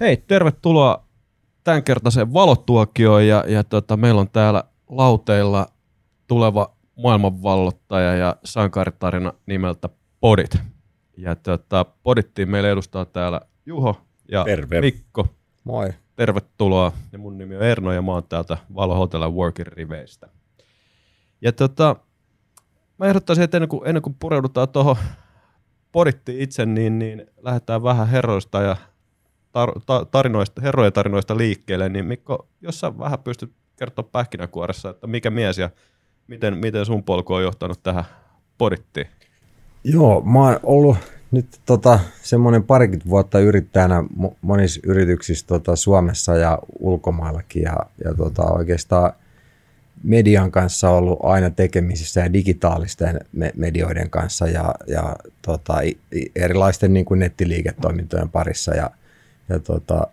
Hei, tervetuloa tämänkertaiseen valotuokioon ja, ja tota, meillä on täällä lauteilla tuleva maailmanvallottaja ja sankaritarina nimeltä Podit. Ja tota, Podittiin meille edustaa täällä Juho ja Terve. Mikko. Moi. Tervetuloa. Ja mun nimi on Erno ja mä oon täältä Valo Hotel Workin riveistä. Ja tota, mä ehdottaisin, että ennen kuin, ennen kuin pureudutaan tuohon Podittiin itse, niin, niin lähdetään vähän herroista ja tar- ta- tarinoista, herrojen tarinoista liikkeelle, niin Mikko, jos sä vähän pystyt kertoa pähkinäkuoressa, että mikä mies ja miten, miten sun polku on johtanut tähän Podittiin? Joo, mä oon ollut nyt tota, semmoinen parikymmentä vuotta yrittäjänä mo- monissa yrityksissä tota, Suomessa ja ulkomaillakin ja, ja tota, oikeastaan median kanssa ollut aina tekemisissä ja digitaalisten me- medioiden kanssa ja, ja tota, erilaisten niin kuin nettiliiketoimintojen parissa ja, ja tota,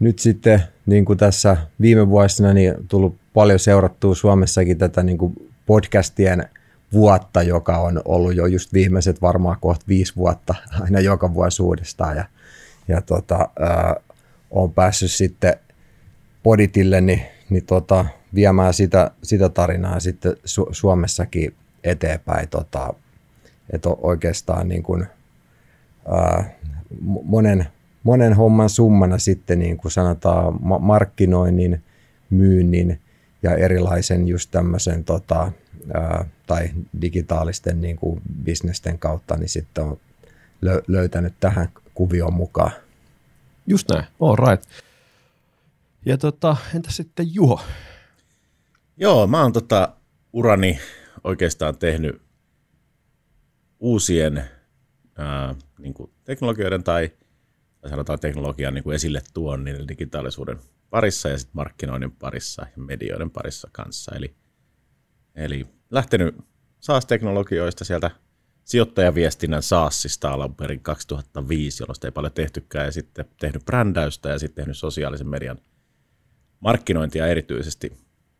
nyt sitten niin kuin tässä viime vuosina niin on tullut paljon seurattua Suomessakin tätä niin kuin podcastien vuotta, joka on ollut jo just viimeiset varmaan kohta viisi vuotta aina joka vuosi uudestaan. Ja, ja tota, ää, olen päässyt sitten Poditille niin, niin tota, viemään sitä, sitä tarinaa sitten Su- Suomessakin eteenpäin. Tota, että oikeastaan niin kuin, ää, monen, monen homman summana sitten niin kuin sanotaan ma- markkinoinnin, myynnin ja erilaisen just tämmöisen tota, ää, tai digitaalisten niin kuin bisnesten kautta, niin sitten on lö- löytänyt tähän kuvioon mukaan. Just näin, all right. Ja tota, entä sitten Juho? Joo, mä oon tota urani oikeastaan tehnyt uusien ää, niin kuin teknologioiden tai, tai sanotaan teknologian niin kuin esille tuonnin digitaalisuuden parissa ja sitten markkinoinnin parissa ja medioiden parissa kanssa. Eli, eli lähtenyt SaaS-teknologioista sieltä sijoittajaviestinnän SaaSista alun perin 2005, jolloin sitä ei paljon tehtykään, ja sitten tehnyt brändäystä ja sitten tehnyt sosiaalisen median markkinointia erityisesti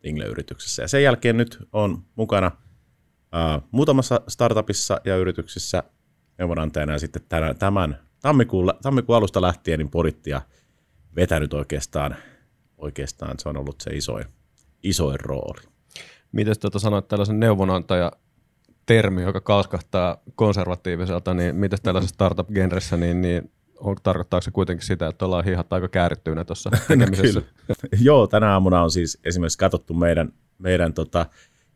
Ingle-yrityksessä. Ja sen jälkeen nyt on mukana uh, muutamassa startupissa ja yrityksissä neuvonantajana ja sitten tämän, tämän tammikuun, tammikuun alusta lähtien niin podittia vetänyt oikeastaan, oikeastaan se on ollut se isoin, isoin rooli. Miten tota sanoit tällaisen neuvonantaja termi, joka kalskahtaa konservatiiviselta, niin miten tällaisessa startup-genressä, niin, niin on, tarkoittaako se kuitenkin sitä, että ollaan hihat aika käärittyinä tuossa tekemisessä? Kyllä. Joo, tänä aamuna on siis esimerkiksi katsottu meidän, meidän tota,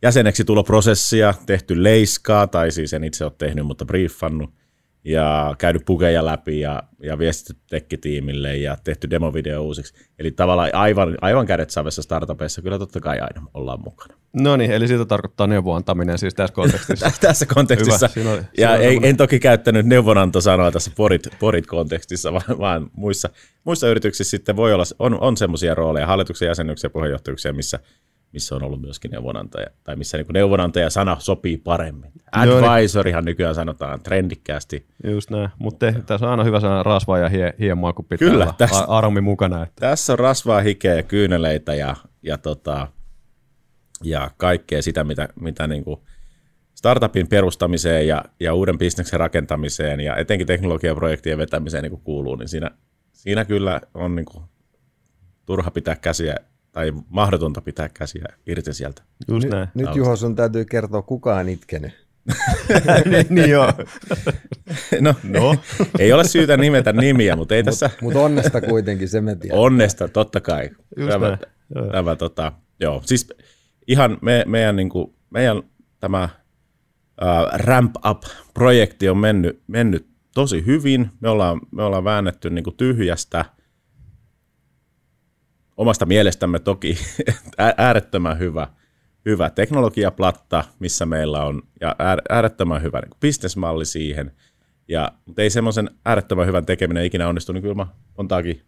jäseneksi tuloprosessia, tehty leiskaa, tai siis en itse ole tehnyt, mutta briefannut, ja käynyt pukeja läpi ja, ja viestitty tekkitiimille ja tehty demovideo uusiksi. Eli tavallaan aivan, aivan kädet savessa startupeissa kyllä totta kai aina ollaan mukana. No niin, eli siitä tarkoittaa neuvonantaminen siis tässä kontekstissa. tässä kontekstissa. Hyvä, siinä oli- ja siinä oli ei, en toki käyttänyt neuvonantosanoa tässä porit, porit kontekstissa, vaan, vaan muissa, muissa yrityksissä sitten voi olla, on, on semmoisia rooleja, hallituksen jäsenyksiä ja puheenjohtajuuksia, missä, missä on ollut myöskin neuvonantaja, tai missä niin neuvonantaja-sana sopii paremmin. Niin. Advisorihan nykyään sanotaan trendikkäästi. Just näin, mutta tässä on aina hyvä sana rasvaa ja hie, hiemaa, kun pitää Kyllä, olla a- aromi mukana. Että. Tässä on rasvaa, hikeä ja kyyneleitä ja, ja, tota, ja kaikkea sitä, mitä, mitä niin kuin startupin perustamiseen ja, ja uuden bisneksen rakentamiseen ja etenkin teknologiaprojektien vetämiseen niin kuin kuuluu, niin siinä, siinä kyllä on niin kuin turha pitää käsiä tai mahdotonta pitää käsiä irti sieltä. Just näin. Nyt Juho, sun täytyy kertoa, kuka on itkenyt. niin, niin joo. No, no. ei ole syytä nimetä nimiä, mutta ei tässä Mutta onnesta kuitenkin, se me tiedän. onnesta totta kai. Just tämä, näin. Joo. tämä, tota, joo, siis ihan me, meidän, niin kuin, meidän tämä uh, ramp up-projekti on mennyt, mennyt tosi hyvin. Me ollaan, me ollaan väännetty niin kuin tyhjästä omasta mielestämme toki ää- äärettömän hyvä, hyvä teknologiaplatta, missä meillä on, ja äär- äärettömän hyvä niin bisnesmalli siihen. Ja, mutta ei semmoisen äärettömän hyvän tekeminen ikinä onnistu niin kyllä montaakin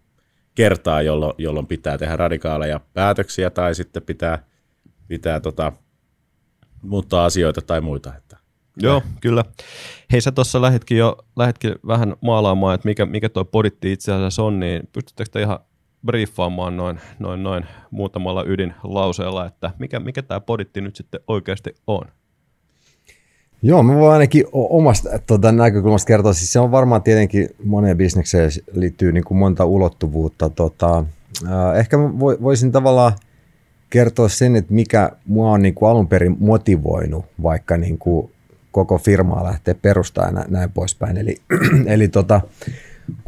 kertaa, jolloin, jolloin pitää tehdä radikaaleja päätöksiä tai sitten pitää, pitää tota, muuttaa asioita tai muita. Että Joo, kyllä. Hei, sä tuossa lähditkin jo lähditkin vähän maalaamaan, että mikä, mikä tuo poditti itse asiassa on, niin pystyttekö te ihan briefaamaan noin, noin, noin muutamalla ydinlauseella, että mikä, mikä tämä poditti nyt sitten oikeasti on? Joo, mä voin ainakin omasta tuota, näkökulmasta kertoa. Siis se on varmaan tietenkin moneen bisnekseen liittyy niin kuin monta ulottuvuutta. Tota, äh, ehkä mä voisin tavallaan kertoa sen, että mikä mua on niin kuin alun perin motivoinut vaikka niin kuin koko firmaa lähteä perustamaan ja näin poispäin. Eli, eli tota,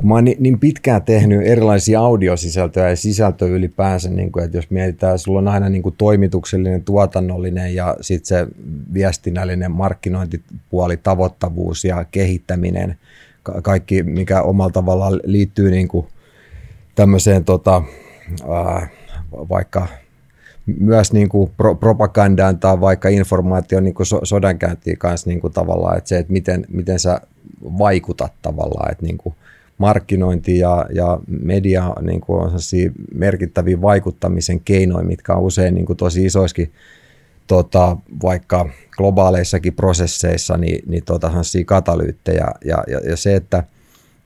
kun mä oon niin, niin pitkään tehnyt erilaisia audiosisältöjä ja sisältöä ylipäänsä, niin kuin, että jos mietitään, sulla on aina niin kuin toimituksellinen, tuotannollinen ja sitten se viestinnällinen markkinointipuoli, tavoittavuus ja kehittäminen, ka- kaikki mikä omalla tavallaan liittyy niin kuin tämmöiseen tota, ää, vaikka myös niin kuin pro- propagandaan tai vaikka informaation niin kuin so- sodankäyntiin kanssa niin kuin tavallaan, että se, että miten, miten sä vaikutat tavallaan, että niin kuin markkinointi ja, ja media niin kuin on merkittäviä vaikuttamisen keinoja, mitkä on usein niin kuin tosi isoiskin tota, vaikka globaaleissakin prosesseissa, niin, niin tota, katalyyttejä. Ja, ja, ja se, että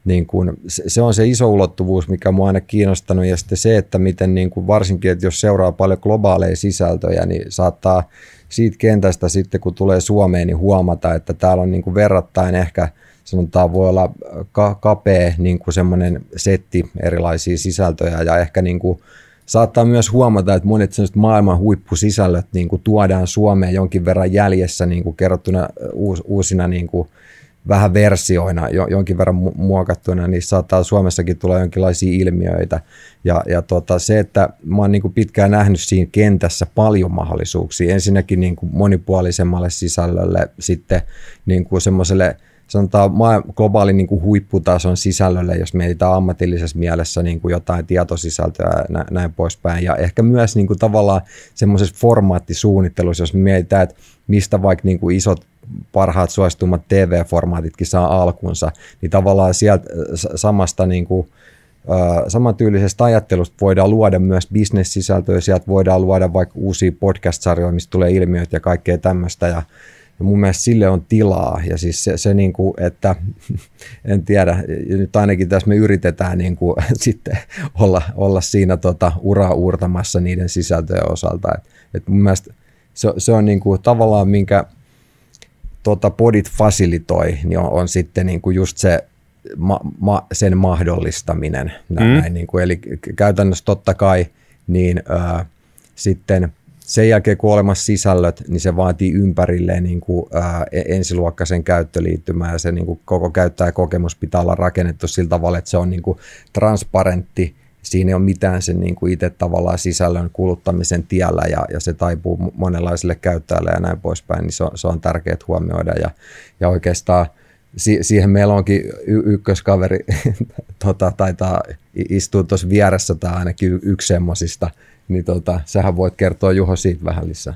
niin kun, se on se iso ulottuvuus, mikä mua aina kiinnostanut, ja sitten se, että miten niin kun varsinkin, että jos seuraa paljon globaaleja sisältöjä, niin saattaa siitä kentästä sitten, kun tulee Suomeen, niin huomata, että täällä on niin kuin verrattain ehkä – sanotaan voi olla ka- kapea niin kuin semmoinen setti erilaisia sisältöjä ja ehkä niin kuin saattaa myös huomata, että monet maailman huippusisällöt niin kuin tuodaan Suomeen jonkin verran jäljessä niin kuin kerrottuna uus, uusina niin kuin vähän versioina, jo, jonkin verran mu- muokattuna, niin saattaa Suomessakin tulla jonkinlaisia ilmiöitä. Ja, ja tota, se, että mä oon niin kuin pitkään nähnyt siinä kentässä paljon mahdollisuuksia. Ensinnäkin niin kuin monipuolisemmalle sisällölle, sitten niin kuin semmoiselle – sanotaan globaalin niin kuin huipputason sisällölle, jos mietitään ammatillisessa mielessä niin kuin jotain tietosisältöä ja näin poispäin. Ja ehkä myös niin kuin tavallaan semmoisessa formaattisuunnittelussa, jos mietitään, että mistä vaikka niin kuin isot parhaat suositumat TV-formaatitkin saa alkunsa, niin tavallaan sieltä samasta niin kuin, samantyylisestä ajattelusta voidaan luoda myös bisnessisältöjä, sieltä voidaan luoda vaikka uusia podcast-sarjoja, mistä tulee ilmiöitä ja kaikkea tämmöistä, ja ja mun mielestä sille on tilaa ja siis se, se niin kuin, että en tiedä, nyt ainakin tässä me yritetään niin kuin, sitten olla, olla siinä tota, uraa uurtamassa niiden sisältöjen osalta. Et, et mun mielestä se, se on niin kuin, tavallaan minkä tota, podit fasilitoi, niin on, on sitten niin kuin just se ma, ma, sen mahdollistaminen. Näin, mm. niin kuin, eli käytännössä totta kai niin ää, sitten – sen jälkeen kun olemassa sisällöt, niin se vaatii ympärilleen niin kuin, ää, e-, ensiluokkaisen käyttöliittymää ja se niin kuin, koko käyttäjäkokemus pitää olla rakennettu sillä tavalla, että se on niin kuin, transparentti, siinä ei ole mitään sen niin kuin itse tavallaan sisällön kuluttamisen tiellä ja, ja se taipuu monenlaisille käyttäjille ja näin poispäin, niin se on, se on tärkeää huomioida ja, ja oikeastaan si, siihen meillä onkin y- ykköskaveri, tota, taitaa istua tuossa vieressä tai ainakin yksi semmoisista, niin tota, sähän voit kertoa Juho siitä vähän lisää.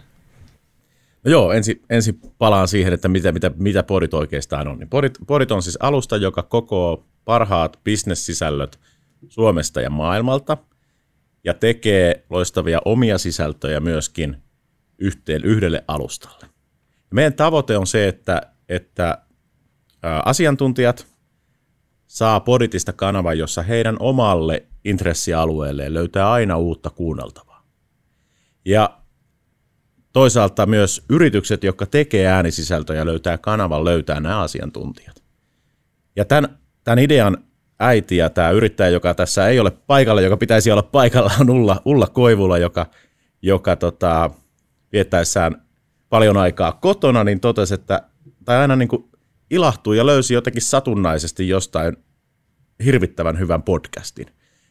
No joo, ensin, ensin palaan siihen, että mitä, mitä, mitä Podit oikeastaan on. Niin Podit, Podit on siis alusta, joka kokoo parhaat bisnessisällöt Suomesta ja maailmalta ja tekee loistavia omia sisältöjä myöskin yhteen, yhdelle alustalle. Meidän tavoite on se, että, että asiantuntijat saa Poditista kanavan, jossa heidän omalle intressialueelleen löytää aina uutta kuunneltavaa. Ja toisaalta myös yritykset, jotka tekee äänisisältöjä, löytää kanavan, löytää nämä asiantuntijat. Ja tämän, tämän idean äiti ja tämä yrittäjä, joka tässä ei ole paikalla, joka pitäisi olla paikalla, on Ulla, Ulla Koivula, joka, joka tota, viettäessään paljon aikaa kotona, niin totesi, että tai aina niin kuin ilahtui ja löysi jotenkin satunnaisesti jostain hirvittävän hyvän podcastin.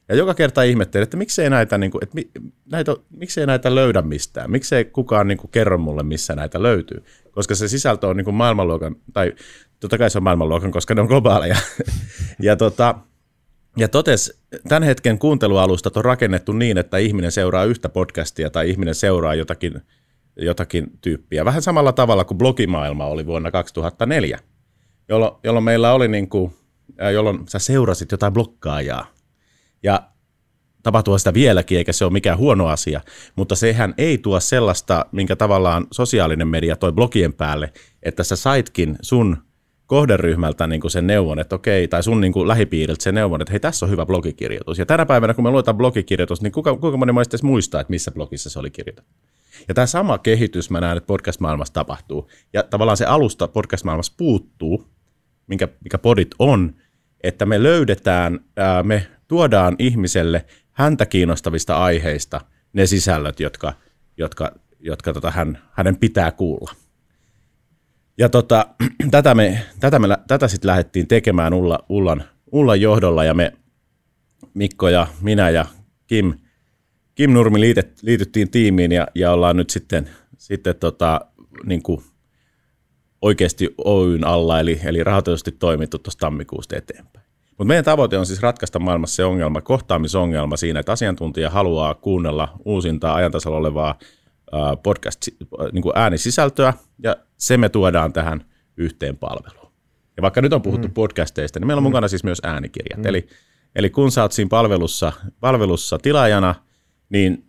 Ja joka kerta ihmettelin, että miksei näitä, niin kuin, että näitä, miksei näitä löydä mistään, miksei kukaan niin kuin, kerro mulle, missä näitä löytyy. Koska se sisältö on niin kuin maailmanluokan, tai totta kai se on maailmanluokan, koska ne on globaaleja. ja, tota, ja totes, tämän hetken kuuntelualustat on rakennettu niin, että ihminen seuraa yhtä podcastia tai ihminen seuraa jotakin, jotakin tyyppiä. Vähän samalla tavalla kuin blogimaailma oli vuonna 2004, jolloin, jolloin meillä oli niin kuin, jolloin sä seurasit jotain blokkaajaa ja tapahtuu sitä vieläkin, eikä se ole mikään huono asia, mutta sehän ei tuo sellaista, minkä tavallaan sosiaalinen media toi blogien päälle, että sä saitkin sun kohderyhmältä niin kuin sen neuvon, että okei, tai sun niin kuin lähipiiriltä sen neuvon, että hei, tässä on hyvä blogikirjoitus. Ja tänä päivänä, kun me luetaan blogikirjoitus, niin kuka, kuinka moni meistä muistaa, että missä blogissa se oli kirjoitettu? Ja tämä sama kehitys mä näen, että podcast-maailmassa tapahtuu. Ja tavallaan se alusta podcast-maailmassa puuttuu, minkä, mikä podit on, että me löydetään, ää, me tuodaan ihmiselle häntä kiinnostavista aiheista ne sisällöt, jotka, jotka, jotka tota hän, hänen pitää kuulla. Ja tota, tätä, me, tätä, me, tätä sitten lähdettiin tekemään Ulla, Ullan, Ullan johdolla ja me Mikko ja minä ja Kim, Kim Nurmi liitet, liityttiin tiimiin ja, ja ollaan nyt sitten, sitten tota, niin kuin oikeasti Oyn alla, eli, eli rahoitusti toimittu tuosta tammikuusta eteenpäin. Mutta meidän tavoite on siis ratkaista maailmassa se ongelma, kohtaamisongelma siinä, että asiantuntija haluaa kuunnella uusintaa ajantasalla olevaa podcast niin kuin äänisisältöä, ja se me tuodaan tähän yhteen palveluun. Ja vaikka nyt on puhuttu mm. podcasteista, niin meillä on mm. mukana siis myös äänikirjat. Mm. Eli, eli kun sä oot siinä palvelussa, palvelussa tilaajana, niin,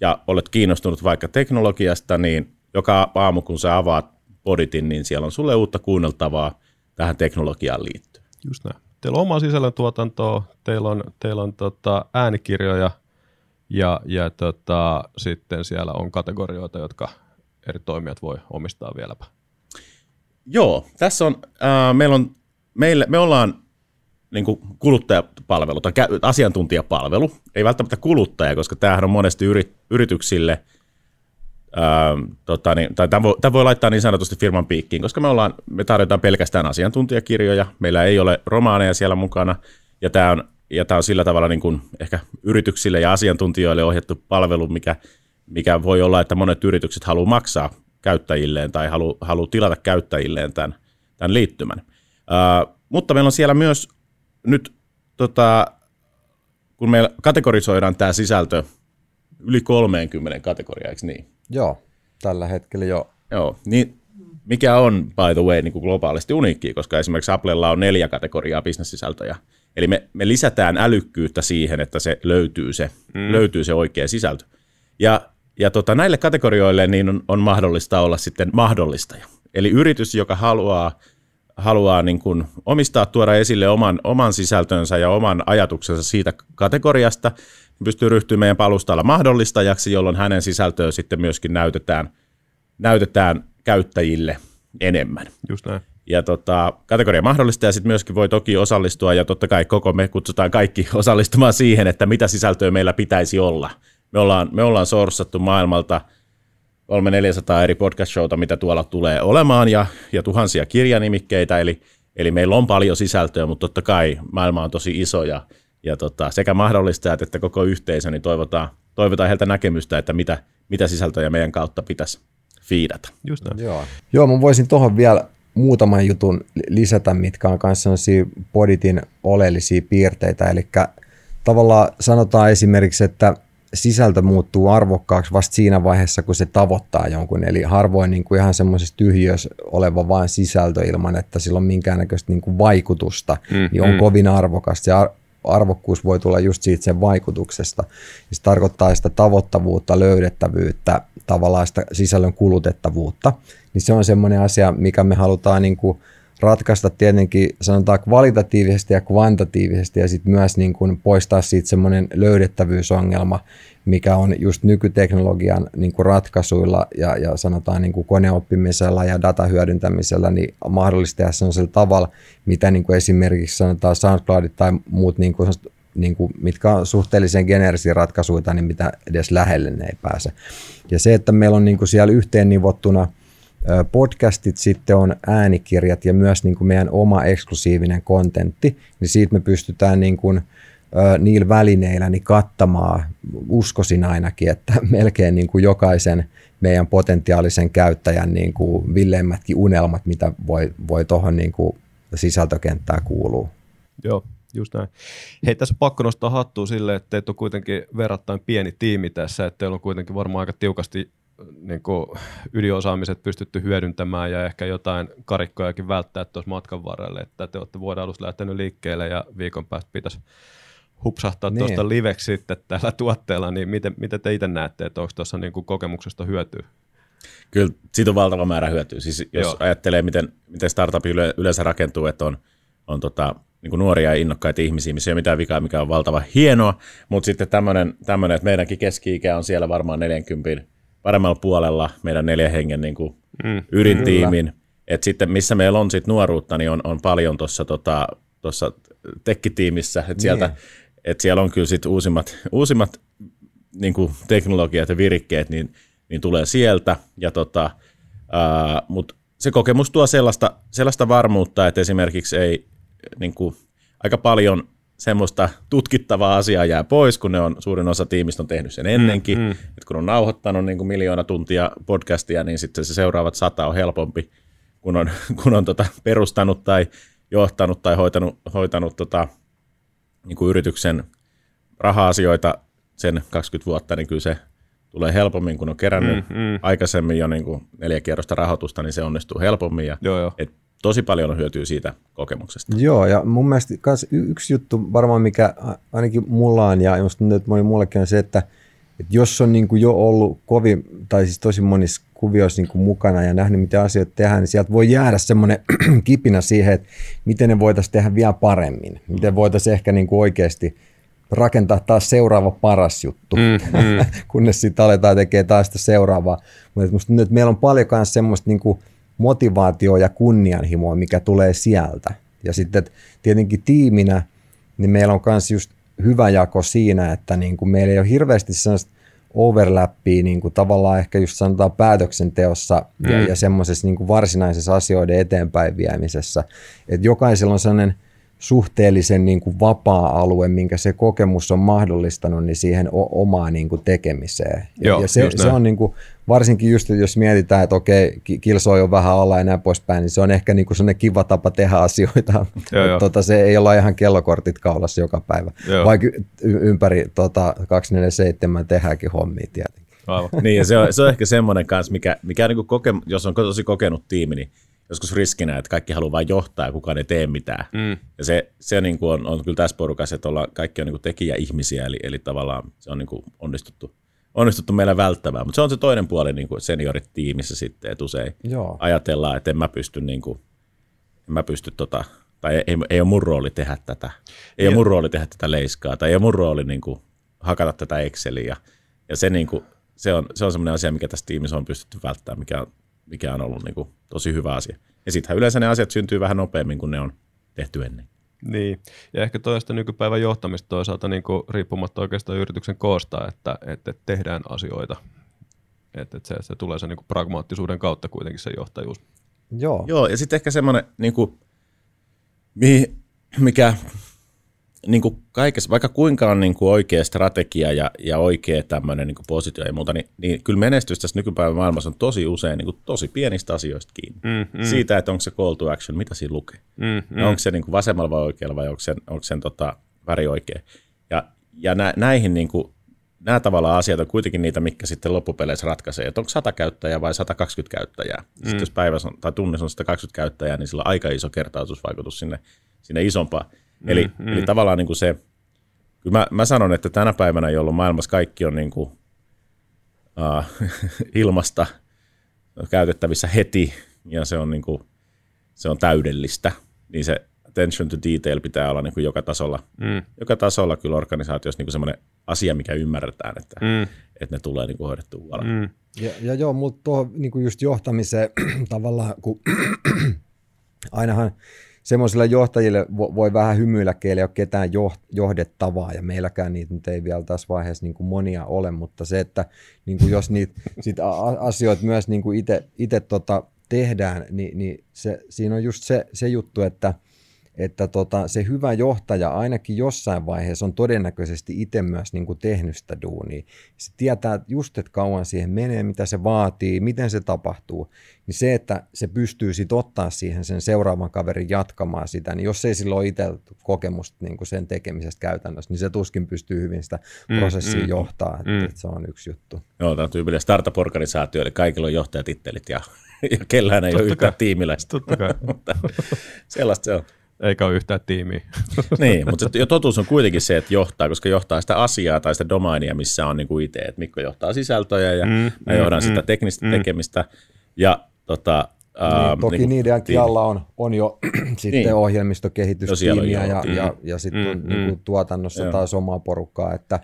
ja olet kiinnostunut vaikka teknologiasta, niin joka aamu kun sä avaat poditin, niin siellä on sulle uutta kuunneltavaa tähän teknologiaan liittyen. Just näin. Teillä on oma sisällöntuotantoa, teillä on, teillä on tota äänikirjoja ja, ja tota, sitten siellä on kategorioita, jotka eri toimijat voi omistaa vieläpä. Joo, tässä on, äh, meillä on, meille, me ollaan niin kuin kuluttajapalvelu tai asiantuntijapalvelu, ei välttämättä kuluttaja, koska tämähän on monesti yrit, yrityksille – Öö, tota, niin, tai tämän voi, tämän voi laittaa niin sanotusti firman piikkiin, koska me, ollaan, me tarjotaan pelkästään asiantuntijakirjoja, meillä ei ole romaaneja siellä mukana, ja tämä on, ja tämä on sillä tavalla niin kuin ehkä yrityksille ja asiantuntijoille ohjattu palvelu, mikä, mikä voi olla, että monet yritykset haluaa maksaa käyttäjilleen tai haluaa halu tilata käyttäjilleen tämän, tämän liittymän. Öö, mutta meillä on siellä myös nyt, tota, kun me kategorisoidaan tämä sisältö yli 30 kategoriaa, eikö niin? Joo, tällä hetkellä jo. Joo, niin mikä on by the way niin kuin globaalisti uniikki, koska esimerkiksi Applella on neljä kategoriaa bisnessisältöjä. Eli me, me lisätään älykkyyttä siihen, että se löytyy se, mm. löytyy se oikea sisältö. Ja, ja tota, näille kategorioille niin on, on mahdollista olla sitten mahdollistaja. Eli yritys, joka haluaa, haluaa niin kuin omistaa, tuoda esille oman, oman sisältönsä ja oman ajatuksensa siitä kategoriasta, pystyy ryhtymään meidän palustalla mahdollistajaksi, jolloin hänen sisältöön sitten myöskin näytetään, näytetään käyttäjille enemmän. Just näin. Ja tota, kategoria mahdollistaja sitten myöskin voi toki osallistua, ja totta kai koko me kutsutaan kaikki osallistumaan siihen, että mitä sisältöä meillä pitäisi olla. Me ollaan, me ollaan sourssattu maailmalta 300-400 eri podcast-showta, mitä tuolla tulee olemaan, ja, ja tuhansia kirjanimikkeitä, eli, eli meillä on paljon sisältöä, mutta totta kai maailma on tosi iso, ja ja tota, sekä mahdollistajat että koko yhteisö, niin toivotaan, toivotaan heiltä näkemystä, että mitä, mitä sisältöjä meidän kautta pitäisi fiidata. Just näin. Joo. Joo, mä voisin tuohon vielä muutaman jutun lisätä, mitkä on myös sellaisia poditin oleellisia piirteitä. Eli tavallaan sanotaan esimerkiksi, että sisältö muuttuu arvokkaaksi vasta siinä vaiheessa, kun se tavoittaa jonkun. Eli harvoin niin kuin ihan semmoisessa tyhjössä oleva vain sisältö ilman, että sillä on minkäännäköistä niin kuin vaikutusta, mm, niin on mm. kovin arvokasta. Se ar- arvokkuus voi tulla just siitä sen vaikutuksesta. Se tarkoittaa sitä tavoittavuutta, löydettävyyttä, tavallaan sitä sisällön kulutettavuutta. Niin se on semmoinen asia, mikä me halutaan niin kuin ratkaista tietenkin sanotaan kvalitatiivisesti ja kvantatiivisesti ja sitten myös niin kuin poistaa siitä semmoinen löydettävyysongelma, mikä on just nykyteknologian niin kuin ratkaisuilla ja, ja sanotaan niin kuin koneoppimisella ja datahyödyntämisellä niin mahdollista tehdä sellaisella tavalla, mitä niin kuin esimerkiksi sanotaan SoundCloudit tai muut, niin kuin, niin kuin, mitkä on suhteellisen geneerisiä ratkaisuja, niin mitä edes lähelle ne ei pääse. Ja se, että meillä on niin kuin siellä yhteen nivottuna podcastit, sitten on äänikirjat ja myös niin kuin meidän oma eksklusiivinen kontentti, niin siitä me pystytään niin kuin, niillä välineillä niin kattamaan, uskoisin ainakin, että melkein niin kuin jokaisen meidän potentiaalisen käyttäjän niin kuin villeimmätkin unelmat, mitä voi, voi tuohon niin kuin sisältökenttään kuuluu. Joo, just näin. Hei, tässä on pakko nostaa hattua sille, että teitä on kuitenkin verrattain pieni tiimi tässä, että teillä on kuitenkin varmaan aika tiukasti niin kuin ydinosaamiset pystytty hyödyntämään ja ehkä jotain karikkojakin välttää tuossa matkan varrelle, että te olette vuoden alussa lähtenyt liikkeelle ja viikon päästä pitäisi hupsahtaa niin. tuosta liveksi sitten tällä tuotteella, niin miten, miten te itse näette, että onko tuossa niin kuin kokemuksesta hyötyä? Kyllä siitä on valtava määrä hyötyä. Siis jos Joo. ajattelee, miten, miten startup yle, yleensä rakentuu, että on, on tota, niin kuin nuoria ja innokkaita ihmisiä, missä ei ole mitään vikaa, mikä on valtava hienoa, mutta sitten tämmöinen, että meidänkin keski-ikä on siellä varmaan 40 paremmalla puolella meidän neljän hengen niin kuin mm, ydintiimin. Et sitten missä meillä on sit nuoruutta, niin on, on paljon tuossa tota, tossa tekkitiimissä. Et sieltä, yeah. et siellä on kyllä sit uusimmat, uusimmat niin kuin teknologiat ja virikkeet, niin, niin tulee sieltä. Ja tota, Mutta se kokemus tuo sellaista, sellaista varmuutta, että esimerkiksi ei niin kuin, aika paljon semmoista tutkittavaa asiaa jää pois, kun ne on, suurin osa tiimistä on tehnyt sen ennenkin. Mm, mm. Et kun on nauhoittanut niin kuin miljoona tuntia podcastia, niin sitten se seuraavat sata on helpompi, kun on, kun on tota perustanut tai johtanut tai hoitanut, hoitanut tota, niin kuin yrityksen raha-asioita sen 20 vuotta, niin kyllä se tulee helpommin, kun on kerännyt mm, mm. aikaisemmin jo niin kuin neljä kierrosta rahoitusta, niin se onnistuu helpommin. Ja joo, joo. Et tosi paljon on hyötyä siitä kokemuksesta. Joo, ja mun mielestä kans yksi juttu varmaan, mikä ainakin mulla on, ja just nyt moni mullekin on se, että, että jos on niin kuin jo ollut kovin, tai siis tosi monissa kuvioissa niin kuin mukana ja nähnyt, mitä asioita tehdään, niin sieltä voi jäädä semmoinen kipinä siihen, että miten ne voitaisiin tehdä vielä paremmin. Miten voitaisiin ehkä niin kuin oikeasti rakentaa taas seuraava paras juttu, mm, mm. kunnes sitten aletaan tekemään taas sitä seuraavaa. Mutta musta nyt meillä on paljon myös semmoista niin kuin motivaatioa ja kunnianhimoa, mikä tulee sieltä. Ja sitten tietenkin tiiminä, niin meillä on myös just hyvä jako siinä, että niin kuin meillä ei ole hirveästi sellaista overlappia niin kuin tavallaan ehkä just sanotaan päätöksenteossa mm. ja, ja semmoisessa niin kuin varsinaisessa asioiden eteenpäin viemisessä. Että jokaisella on sellainen – suhteellisen niin kuin vapaa-alue, minkä se kokemus on mahdollistanut niin siihen o- omaan niin kuin tekemiseen. Joo, ja se, se on niin kuin, varsinkin just, jos mietitään, että okei, kilsoi on vähän alla ja näin poispäin, niin se on ehkä niin kuin sellainen kiva tapa tehdä asioita. Joo, jo. tota, se ei olla ihan kellokortit kaulassa joka päivä, joo. vaikka ympäri tota, 247 tehdäänkin hommia tietenkin. Aivan. niin, ja se on, se on ehkä semmoinen kanssa, mikä, mikä niin kuin koke, jos on tosi kokenut tiimi, niin joskus riskinä, että kaikki haluaa vain johtaa ja kukaan ei tee mitään. Mm. Ja se, se niin kuin on, on kyllä tässä porukassa, että olla, kaikki on niin kuin tekijäihmisiä, eli, eli tavallaan se on niin kuin onnistuttu, onnistuttu meillä välttämään. Mutta se on se toinen puoli niin kuin seniorit tiimissä sitten, että usein Joo. ajatellaan, että en mä pysty, niin kuin, en mä pysty tota, tai ei, ei ole mun rooli tehdä tätä, ei ja. ole mun rooli tehdä tätä leiskaa, tai ei ole mun rooli niin kuin, hakata tätä Exceliä. Ja se, niin kuin, se on, se on semmoinen asia, mikä tässä tiimissä on pystytty välttämään, mikä on mikä on ollut niin kuin tosi hyvä asia. Ja sittenhän yleensä ne asiat syntyy vähän nopeammin kuin ne on tehty ennen. Niin, ja ehkä toista nykypäivän johtamista toisaalta niin kuin riippumatta oikeastaan yrityksen koosta, että, että tehdään asioita. Että, että se, se tulee sen niin kuin pragmaattisuuden kautta kuitenkin se johtajuus. Joo. Joo, ja sitten ehkä semmoinen, niin kuin, mikä niin kuin kaikessa, vaikka kuinka on niin kuin oikea strategia ja, ja oikea tämmöinen niin kuin positio ja muuta, niin, niin kyllä menestys tässä nykypäivän maailmassa on tosi usein niin kuin tosi pienistä asioista kiinni. Mm, mm. Siitä, että onko se call to action, mitä siinä lukee. Mm, mm. Onko se niin kuin vasemmalla vai oikealla vai onko sen, onko sen tota, väri oikea. Ja, ja nä, näihin niin kuin, nämä tavallaan asiat on kuitenkin niitä, mitkä sitten loppupeleissä ratkaisee, että onko 100 käyttäjää vai 120 käyttäjää. Mm. Sitten jos päivässä on, tai tunnissa on 120 käyttäjää, niin sillä on aika iso kertautusvaikutus sinne, sinne isompaan. Eli, mm, mm. eli tavallaan niin kuin se, kyllä mä, mä sanon, että tänä päivänä, jolloin maailmassa kaikki on niin kuin, uh, ilmasta käytettävissä heti ja se on, niin kuin, se on täydellistä, niin se attention to detail pitää olla niin kuin joka tasolla. Mm. Joka tasolla kyllä organisaatiossa niin semmoinen asia, mikä ymmärretään, että, mm. että ne tulee niin kuin hoidettua huolella. Mm. Ja, ja joo, mutta tuohon niin just johtamiseen tavallaan, kun ainahan semmoisille johtajille voi vähän hymyillä, keillä ei ole ketään johdettavaa, ja meilläkään niitä nyt ei vielä tässä vaiheessa niin kuin monia ole, mutta se, että niin kuin jos niitä sit asioita myös niin kuin itse tota tehdään, niin, niin se, siinä on just se, se juttu, että – että tota, se hyvä johtaja ainakin jossain vaiheessa on todennäköisesti itse myös niin kuin tehnyt sitä duunia. Se tietää just, että kauan siihen menee, mitä se vaatii, miten se tapahtuu. Niin se, että se pystyy sitten ottaa siihen sen seuraavan kaverin jatkamaan sitä, niin jos ei sillä ole itse kokemusta niin kuin sen tekemisestä käytännössä, niin se tuskin pystyy hyvin sitä mm, prosessia mm, johtaa. Että, mm. että se on yksi juttu. Joo, tämä on tyypillinen startup-organisaatio, eli kaikilla on johtajatittelit ja, ja kellään ei Totta ole yhtään tiimiläistä. Totta kai. Mutta sellaista se on eikä ole yhtään tiimiä. niin, mutta jo totuus on kuitenkin se, että johtaa, koska johtaa sitä asiaa tai sitä domainia, missä on niin kuin itse, että Mikko johtaa sisältöjä ja mm, mä johdan mm, sitä teknistä mm. tekemistä. Ja tota, niin, toki niin, niiden alla on, on jo sitten niin. ohjelmistokehitystiimiä ja, ja, ja, ja sitten mm, on mm, niin kuin tuotannossa joo. taas omaa porukkaa. Että...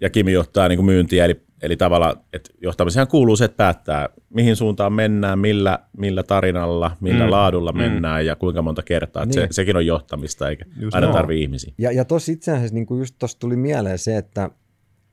Ja Kimi johtaa niin kuin myyntiä, eli eli tavallaan, että johtamiseen kuuluu se, että päättää, mihin suuntaan mennään, millä, millä tarinalla, millä mm. laadulla mm. mennään ja kuinka monta kertaa. Niin. Se, sekin on johtamista, eikä just aina tarvitse ihmisiä. Ja, ja tuossa itse asiassa niin just tuossa tuli mieleen se, että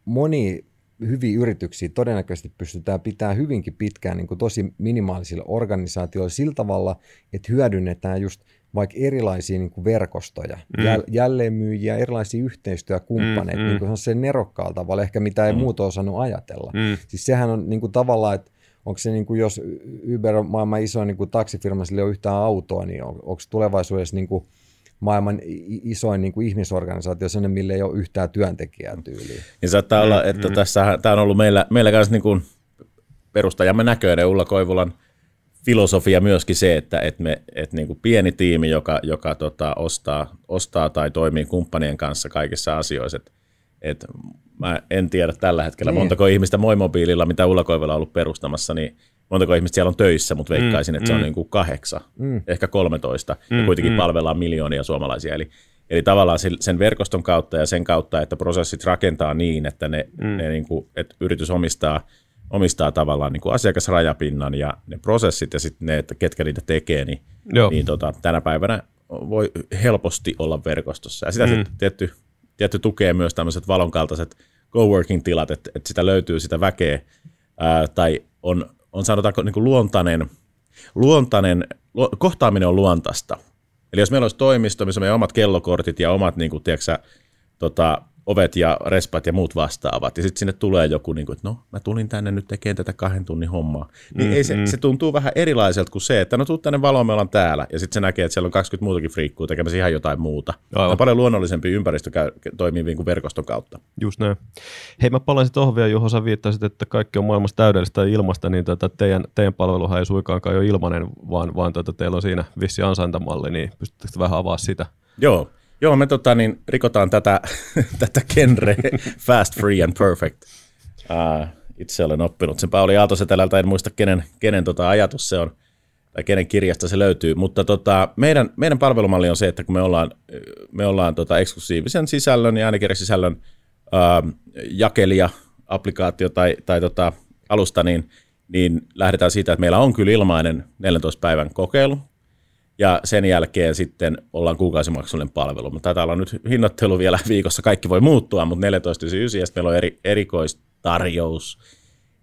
moni hyviä yrityksiä todennäköisesti pystytään pitämään hyvinkin pitkään niin kuin tosi minimaalisilla organisaatioilla sillä tavalla, että hyödynnetään just vaikka erilaisia niin kuin verkostoja, mm. jäl, jälleenmyyjiä, erilaisia yhteistyökumppaneita, mm, mm. niin kuin se nerokkaalla tavalla, ehkä mitä ei mm. muuta osannut ajatella. Mm. Siis sehän on niin kuin tavallaan, että onko se niin kuin, jos Uber on maailman iso niin kuin taksifirma, sillä ei ole yhtään autoa, niin on, onko tulevaisuudessa niin kuin, maailman isoin niin kuin ihmisorganisaatio, sellainen, millä ei ole yhtään työntekijää tyyliä. Ja saattaa mm, olla, että mm. tässä, tämä on ollut meillä, meillä kanssa niin kuin perustajamme näköinen Ulla Koivulan filosofia myöskin se, että, että, me, että niin kuin pieni tiimi, joka, joka tota, ostaa, ostaa tai toimii kumppanien kanssa kaikissa asioissa, että, että mä en tiedä tällä hetkellä niin. montako ihmistä Moi-mobiililla, mitä Ulla Koivula on ollut perustamassa, niin montako ihmistä siellä on töissä, mutta veikkaisin, mm, että se on mm. niin kuin kahdeksan, mm. ehkä 13, mm, ja kuitenkin mm. palvellaan miljoonia suomalaisia. Eli, eli tavallaan sen verkoston kautta ja sen kautta, että prosessit rakentaa niin, että, ne, mm. ne niin kuin, että yritys omistaa, omistaa tavallaan niin kuin asiakasrajapinnan ja ne prosessit ja sitten ne, että ketkä niitä tekee, niin, niin tota, tänä päivänä voi helposti olla verkostossa. Ja sitä mm. sitten tietty, tietty tukee myös tämmöiset valonkaltaiset coworking-tilat, että, että sitä löytyy sitä väkeä, ää, tai on on sanotaanko niin kuin luontainen, luontainen, lu, kohtaaminen on luontaista. Eli jos meillä olisi toimisto, missä on meidän omat kellokortit ja omat niin kuin, tiedätkö, tota, ovet ja respat ja muut vastaavat, ja sitten sinne tulee joku, niin kuin, että no, mä tulin tänne nyt tekemään tätä kahden tunnin hommaa. Niin mm, ei se, mm. se tuntuu vähän erilaiselta kuin se, että no tuu tänne valoon, me ollaan täällä, ja sitten se näkee, että siellä on 20 muutakin friikkuu tekemässä ihan jotain muuta. Aivan. on paljon luonnollisempi ympäristö käy, toimii niin kuin verkoston kautta. Just näin. Hei, mä palaisin tuohon vielä, Juho, sä viittasit, että kaikki on maailmassa täydellistä ilmasta, niin tota, teidän, teidän palveluhan ei suikaankaan ole ilmainen, vaan, vaan tota, teillä on siinä vissi ansaintamalli, niin pystyttekö vähän avaa sitä? Joo, Joo, me tota, niin, rikotaan tätä, tätä genre fast, free and perfect. Uh, itse olen oppinut sen. Pauli Aaltosetälältä, en muista kenen, kenen tota ajatus se on, tai kenen kirjasta se löytyy, mutta tota, meidän, meidän palvelumalli on se, että kun me ollaan, me ollaan tota eksklusiivisen sisällön ja äänikirjasisällön uh, jakelija, applikaatio tai, tai tota, alusta, niin, niin lähdetään siitä, että meillä on kyllä ilmainen 14 päivän kokeilu, ja sen jälkeen sitten ollaan kuukausimaksullinen palvelu. Mutta taitaa olla nyt hinnoittelu vielä viikossa, kaikki voi muuttua, mutta 14.99 ja meillä on eri, erikoistarjous.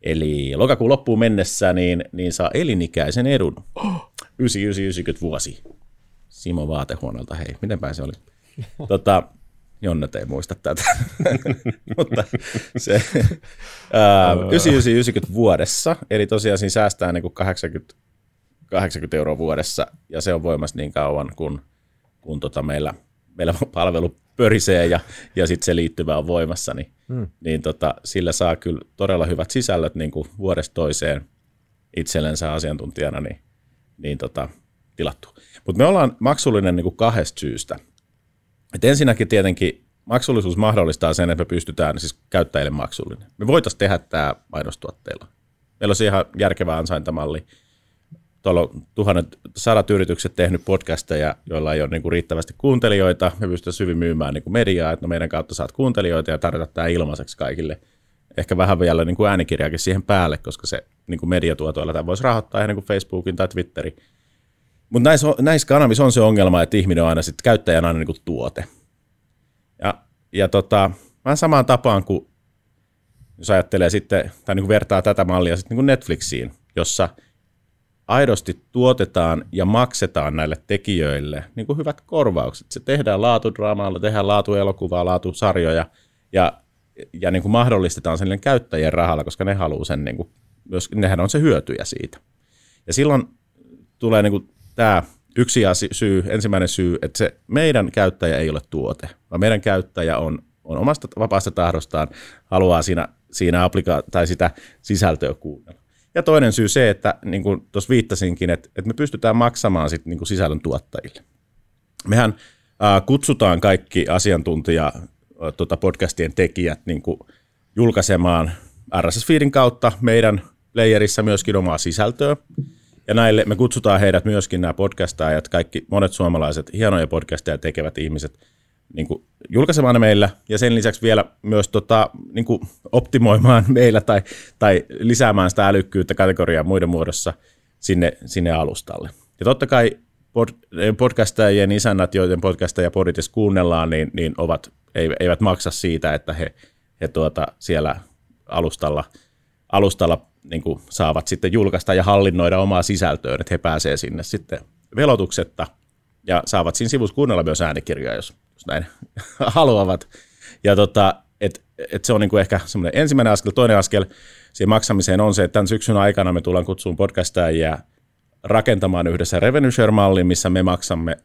Eli lokakuun loppuun mennessä niin, niin saa elinikäisen edun. 9990 vuosi. Simo Vaatehuoneelta, hei, mitenpä se oli? Tota, Jonne ei muista tätä, mutta se ää, 9990 vuodessa, eli tosiaan siinä säästää niin kuin 80 80 euroa vuodessa, ja se on voimassa niin kauan, kun, kun tota meillä, meillä palvelu pörisee ja, ja sitten se liittyvä on voimassa, niin, hmm. niin tota, sillä saa kyllä todella hyvät sisällöt niin kuin vuodesta toiseen itsellensä asiantuntijana niin, niin tota, tilattu. Mutta me ollaan maksullinen niin kuin kahdesta syystä. Et ensinnäkin tietenkin maksullisuus mahdollistaa sen, että me pystytään siis käyttäjille maksullinen. Me voitaisiin tehdä tämä mainostuotteilla. Meillä on ihan järkevä ansaintamalli tuolla on tuhannet, sadat yritykset tehnyt podcasteja, joilla ei ole niin kuin riittävästi kuuntelijoita. Me pystytään hyvin myymään niin kuin mediaa, että no meidän kautta saat kuuntelijoita ja tarjota tämä ilmaiseksi kaikille. Ehkä vähän vielä niin kuin äänikirjaakin siihen päälle, koska se niin kuin mediatuotoilla tämä voisi rahoittaa ihan niin kuin Facebookin tai Twitterin. Mutta näissä, näissä kanavissa on se ongelma, että ihminen on aina sitten käyttäjän aina niin kuin tuote. Ja, ja tota, vähän samaan tapaan kuin jos ajattelee sitten, tai niin kuin vertaa tätä mallia sitten niin kuin Netflixiin, jossa – aidosti tuotetaan ja maksetaan näille tekijöille niin kuin hyvät korvaukset. Se tehdään laatudraamalla, tehdään laatuelokuvaa, laatusarjoja ja, ja niin kuin mahdollistetaan sen käyttäjien rahalla, koska ne haluaa sen, niin kuin, myös, nehän on se hyötyjä siitä. Ja silloin tulee niin kuin tämä yksi syy, ensimmäinen syy, että se meidän käyttäjä ei ole tuote, vaan meidän käyttäjä on, on omasta vapaasta tahdostaan, haluaa siinä, siinä applika- tai sitä sisältöä kuunnella. Ja toinen syy se, että niin kuin tuossa viittasinkin, että, että me pystytään maksamaan sit, niin kuin sisällön tuottajille. Mehän ää, kutsutaan kaikki asiantuntija tota podcastien tekijät niin kuin julkaisemaan RSS-feedin kautta meidän playerissa myöskin omaa sisältöä. Ja näille me kutsutaan heidät myöskin nämä podcastajat, kaikki monet suomalaiset hienoja podcasteja tekevät ihmiset niin kuin julkaisemaan meillä ja sen lisäksi vielä myös tota, niin kuin optimoimaan meillä tai, tai lisäämään sitä älykkyyttä kategoriaa muiden muodossa sinne, sinne alustalle. Ja totta kai pod, podcastajien isännät, joiden podcastajia poditis kuunnellaan, niin, niin ovat, eivät maksa siitä, että he, he tuota, siellä alustalla, alustalla niin kuin saavat sitten julkaista ja hallinnoida omaa sisältöön, että he pääsevät sinne sitten velotuksetta ja saavat siinä sivussa kuunnella myös äänikirjoja, jos, jos näin haluavat. Ja tota, et, et se on niin kuin ehkä semmoinen ensimmäinen askel. Toinen askel siihen maksamiseen on se, että tämän syksyn aikana me tullaan kutsuun podcastajia rakentamaan yhdessä revenue share-mallin, missä me maksamme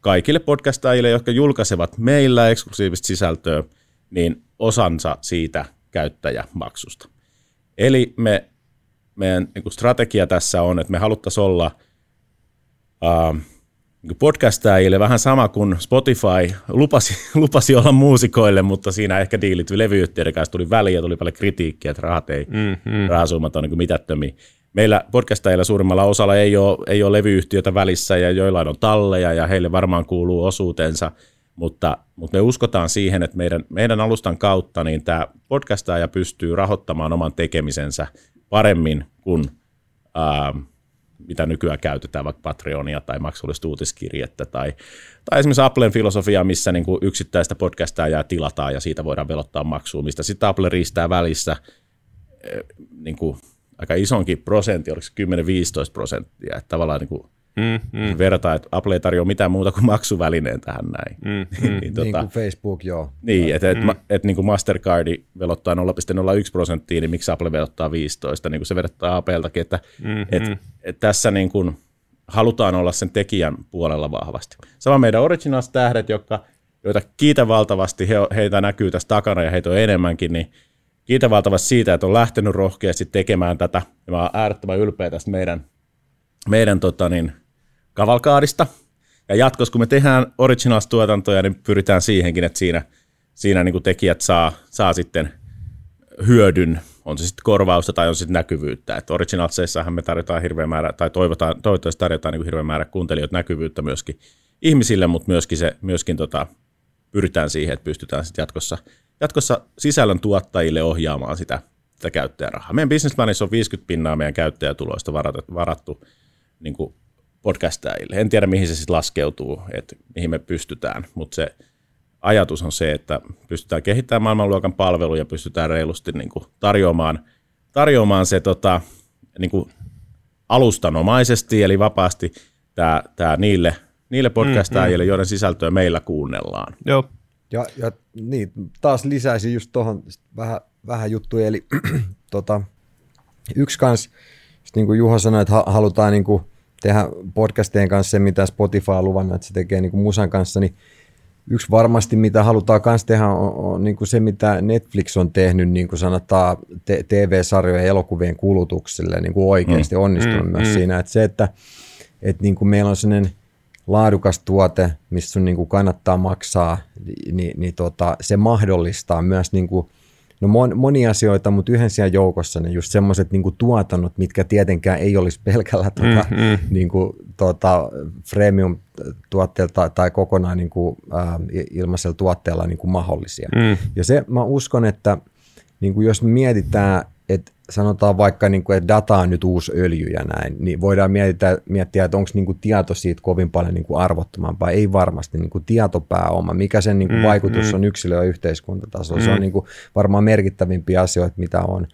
kaikille podcastajille, jotka julkaisevat meillä eksklusiivista sisältöä, niin osansa siitä käyttäjämaksusta. Eli me, meidän niin strategia tässä on, että me haluttaisiin olla uh, podcastajille vähän sama kuin Spotify lupasi, lupasi olla muusikoille, mutta siinä ehkä diilit levyyhtiöiden kanssa tuli väliin ja tuli paljon kritiikkiä, että rahat ei, mm-hmm. rahasummat on niin mitättömiä. Meillä podcastajilla suurimmalla osalla ei ole, ei ole levyyhtiötä välissä ja joillain on talleja ja heille varmaan kuuluu osuutensa, mutta, mutta me uskotaan siihen, että meidän, meidän alustan kautta niin tämä podcastaja pystyy rahoittamaan oman tekemisensä paremmin kuin ää, mitä nykyään käytetään, vaikka Patreonia tai maksullista uutiskirjettä tai, tai esimerkiksi Applen filosofia, missä niin kuin yksittäistä podcastajaa tilataan ja siitä voidaan velottaa maksua, mistä sitten Apple riistää välissä niin kuin aika isonkin prosentti, oliko se 10-15 prosenttia, että tavallaan niin kuin mm, mm. verrataan, että Apple ei tarjoa mitään muuta kuin maksuvälineen tähän näin. Mm, mm. niin, tota, niin kuin Facebook, joo. Niin, että et, mm. et, niin kuin Mastercardi velottaa 0,01 prosenttia, niin miksi Apple velottaa 15, niin kuin se verrattaa Appleltakin, että mm, et, mm. et tässä niin kuin halutaan olla sen tekijän puolella vahvasti. Sama meidän Originals-tähdet, jotka, joita kiitän valtavasti, he, heitä näkyy tässä takana ja heitä on enemmänkin, niin kiitän valtavasti siitä, että on lähtenyt rohkeasti tekemään tätä. Ja mä oon äärettömän ylpeä tästä meidän, meidän tota niin, kavalkaadista. Ja jatkossa, kun me tehdään originals-tuotantoja, niin pyritään siihenkin, että siinä, siinä niin kuin tekijät saa, saa sitten hyödyn, on se sitten korvausta tai on sitten näkyvyyttä. Että originalseissahan me tarjotaan hirveän määrä, tai toivotaan, toivottavasti tarjotaan niin hirveän määrä kuuntelijoita näkyvyyttä myöskin ihmisille, mutta myöskin, se, myöskin tota, pyritään siihen, että pystytään sitten jatkossa, jatkossa sisällön tuottajille ohjaamaan sitä, sitä käyttäjärahaa. Meidän business on 50 pinnaa meidän käyttäjätuloista varattu, varattu niin kuin podcastajille. En tiedä, mihin se sitten laskeutuu, että mihin me pystytään, mutta se ajatus on se, että pystytään kehittämään maailmanluokan palveluja, pystytään reilusti niin kuin tarjoamaan, tarjoamaan se tota, niin kuin alustanomaisesti, eli vapaasti tää, tää niille, niille podcastajille, mm, mm. joiden sisältöä meillä kuunnellaan. Joo. Ja, ja niin, taas lisäisin just tuohon vähän, vähän juttuja, eli tota, yksi kans, niin kuin Juha sanoi, että halutaan niin kuin tehdä podcastien kanssa se, mitä Spotify on luvannut, että se tekee niin kuin musan kanssa, niin yksi varmasti, mitä halutaan myös tehdä, on, on niin kuin se, mitä Netflix on tehnyt, niin kuin sanotaan, te- TV-sarjojen ja elokuvien kulutukselle niin kuin oikeasti mm. onnistunut mm, myös mm. siinä, että se, että, että niin kuin meillä on sellainen laadukas tuote, missä sun niin kuin kannattaa maksaa, niin, niin tota, se mahdollistaa myös niin kuin – No mon, moni asioita, mutta yhden siellä joukossa ne just semmoiset niin tuotannot, mitkä tietenkään ei olisi pelkällä tuota, mm, mm. Niin kuin, tuota, freemium-tuotteella tai, tai kokonaan niin kuin, äh, ilmaisella tuotteella niin kuin mahdollisia. Mm. Ja se mä uskon, että niin kuin jos mietitään, että sanotaan vaikka, niin kuin, että data on nyt uusi öljy ja näin, niin voidaan miettiä, miettiä että onko niin kuin tieto siitä kovin paljon niin kuin arvottomampaa. Ei varmasti niin kuin tietopääoma, mikä sen niin kuin mm, vaikutus mm. on yksilö- ja yhteiskuntatasolla. Mm. Se on mm. niin kuin varmaan merkittävimpiä asioita, mitä on.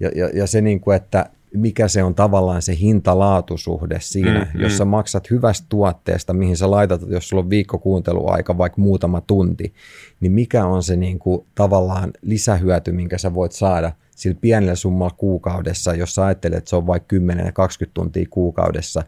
Ja, ja, ja se, niin kuin, että mikä se on tavallaan se hinta-laatusuhde siinä, mm, jos sä maksat hyvästä tuotteesta, mihin sä laitat, jos sulla on viikko kuunteluaika, vaikka muutama tunti, niin mikä on se niin kuin, tavallaan lisähyöty, minkä sä voit saada – sillä pienellä summalla kuukaudessa, jos sä ajattelet, että se on vaikka 10-20 tuntia kuukaudessa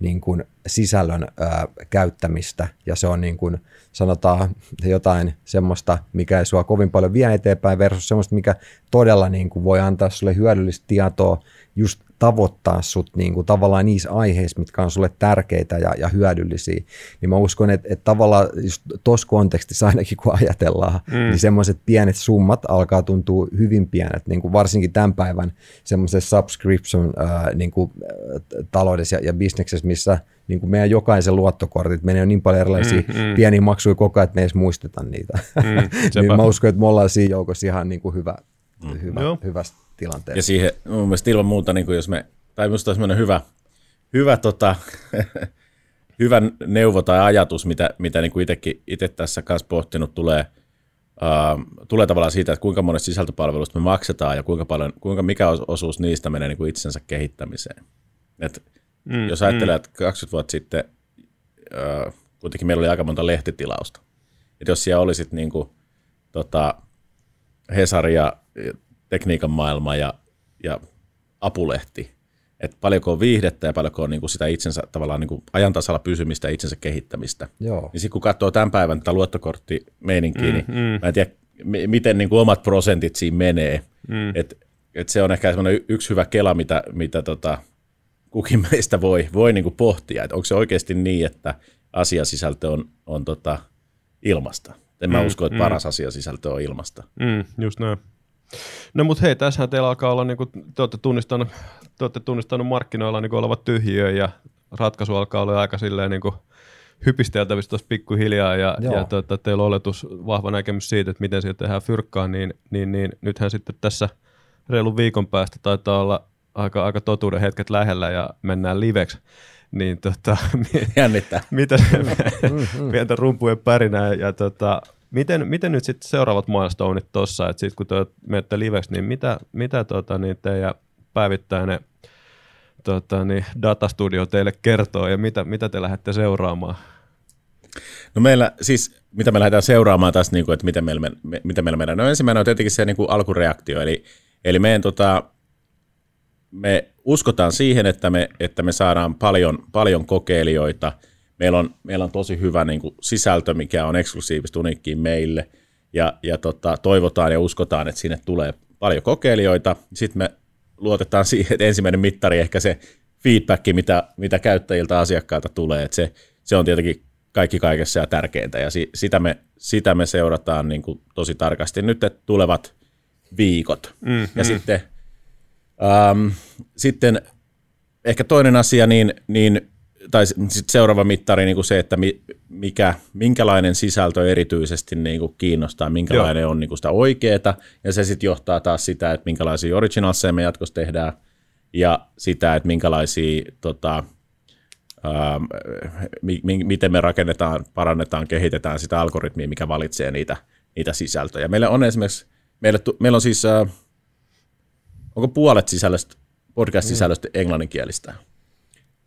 niin kuin sisällön ää, käyttämistä, ja se on niin kuin, sanotaan jotain semmoista, mikä ei sua kovin paljon vie eteenpäin versus semmoista, mikä todella niin kuin voi antaa sulle hyödyllistä tietoa just tavoittaa sut niin kuin tavallaan niissä aiheissa, mitkä on sulle tärkeitä ja, ja hyödyllisiä. Niin mä uskon, että, että tavallaan tuossa kontekstissa ainakin kun ajatellaan, mm. niin semmoiset pienet summat alkaa tuntua hyvin pienet, niin kuin varsinkin tämän päivän semmoisessa subscription äh, niin kuin, äh, taloudessa ja, ja bisneksessä, missä niin kuin meidän jokaisen luottokortit menee niin paljon erilaisia mm, mm. pieniä maksuja koko ajan, että me ei edes muisteta niitä. Mm, niin mä uskon, että me ollaan siinä joukossa ihan niin kuin hyvä, mm. hyvä, hyvästä tilanteessa. Ja siihen mun mielestä ilman muuta, niin kuin jos me, tai minusta on semmoinen hyvä, hyvä, tota, hyvä neuvo tai ajatus, mitä, mitä niin kuin itsekin, itse tässä kanssa pohtinut tulee, uh, tulee tavallaan siitä, että kuinka monesta sisältöpalvelusta me maksetaan ja kuinka paljon, kuinka mikä osuus niistä menee niin kuin itsensä kehittämiseen. Et mm, jos ajattelee, mm. että 20 vuotta sitten uh, kuitenkin meillä oli aika monta lehtitilausta. Et jos siellä olisit niin kuin, tota, Hesari ja tekniikan maailma ja, ja apulehti, että paljonko on viihdettä ja paljonko on niin kuin sitä itsensä tavallaan niin kuin ajantasalla pysymistä ja itsensä kehittämistä. Joo. Niin sitten kun katsoo tämän päivän tätä luottokorttimeininkiä, mm, niin mm. mä en tiedä, miten niin kuin omat prosentit siinä menee. Mm. Et, et se on ehkä yksi hyvä kela, mitä, mitä tota, kukin meistä voi, voi niin kuin pohtia, että onko se oikeasti niin, että asiasisältö on, on tota ilmasta. En mm, mä usko, että mm. paras asiasisältö on ilmasta. Mm, just näin. No mutta hei, tässähän teillä alkaa olla, niin kuin, te, olette tunnistanut, te olette tunnistanut markkinoilla niin olevat tyhjiö ja ratkaisu alkaa olla aika silleen niin kuin hypisteltävissä tuossa pikkuhiljaa ja, ja tota, teillä on oletus, vahva näkemys siitä, että miten siitä tehdään fyrkkaa, niin, niin, niin nythän sitten tässä reilun viikon päästä taitaa olla aika, aika totuuden hetket lähellä ja mennään liveksi. Niin tota, Jännittää. mitä pientä rumpujen pärinää ja tota, Miten, miten nyt sitten seuraavat milestoneit tuossa, että sitten kun te menette liveksi, niin mitä, mitä tota, niin teidän päivittäinen tota, niin datastudio teille kertoo ja mitä, mitä te lähdette seuraamaan? No meillä siis, mitä me lähdetään seuraamaan tässä, niin kuin, että miten meillä, me, miten meillä mennään. No ensimmäinen on tietenkin se niin kuin alkureaktio, eli, eli meidän, tota, me uskotaan siihen, että me, että me saadaan paljon, paljon kokeilijoita – meillä on, meillä on tosi hyvä niin kuin sisältö, mikä on eksklusiivista uniikkiin meille, ja, ja tota, toivotaan ja uskotaan, että sinne tulee paljon kokeilijoita. Sitten me luotetaan siihen, että ensimmäinen mittari ehkä se feedback, mitä, mitä käyttäjiltä asiakkailta tulee, että se, se on tietenkin kaikki kaikessa ja tärkeintä, ja si, sitä, me, sitä me seurataan niin kuin tosi tarkasti nyt että tulevat viikot. Mm, ja. Sitten, ähm, sitten ehkä toinen asia, niin, niin tai sit seuraava mittari niin kuin se, että mikä, minkälainen sisältö erityisesti niin kuin kiinnostaa, minkälainen Joo. on niin kuin sitä oikeaa, ja se sitten johtaa taas sitä, että minkälaisia originalseja me jatkossa tehdään, ja sitä, että minkälaisia, tota, ää, mi, mi, miten me rakennetaan, parannetaan, kehitetään sitä algoritmia, mikä valitsee niitä, niitä sisältöjä. Meillä on esimerkiksi, meillä, meillä on siis, ää, onko puolet sisällöstä, podcast-sisällöstä mm. englanninkielistä?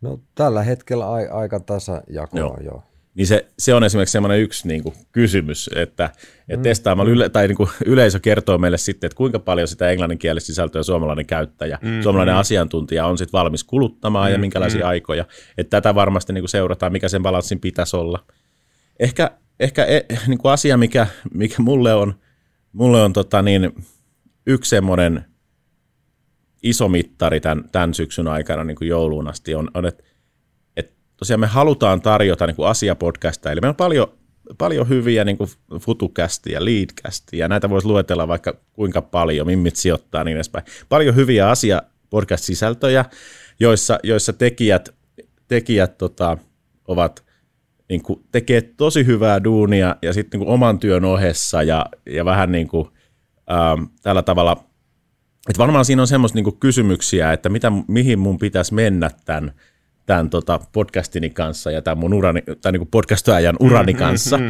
No tällä hetkellä a- aika tasajakoa, joo. joo. Niin se, se on esimerkiksi semmoinen yksi niin kuin, kysymys, että, että mm. testaamalla yle, tai niin kuin, yleisö kertoo meille sitten, että kuinka paljon sitä englanninkielistä sisältöä suomalainen käyttäjä, mm, suomalainen mm. asiantuntija on sitten valmis kuluttamaan mm, ja minkälaisia mm. aikoja. Että tätä varmasti niin kuin, seurataan, mikä sen balanssin pitäisi olla. Ehkä, ehkä e, niin kuin asia, mikä, mikä mulle on, mulle on tota, niin, yksi semmoinen – iso mittari tämän, tämän syksyn aikana niin kuin jouluun asti on, on että, että tosiaan me halutaan tarjota niin kuin asiapodcastia, eli meillä on paljon, paljon hyviä niin kuin futukästiä ja näitä voisi luetella vaikka kuinka paljon, mimmit sijoittaa niin edespäin. Paljon hyviä asia podcast-sisältöjä, joissa, joissa tekijät, tekijät tota, ovat niin kuin, tekee tosi hyvää duunia ja sitten niin oman työn ohessa ja, ja vähän niin kuin, ähm, tällä tavalla – et varmaan siinä on semmoista niinku kysymyksiä, että mitä, mihin mun pitäisi mennä tämän, tämän tota podcastini kanssa ja tämän mun urani, tai niinku podcastoajan urani mm-hmm, kanssa.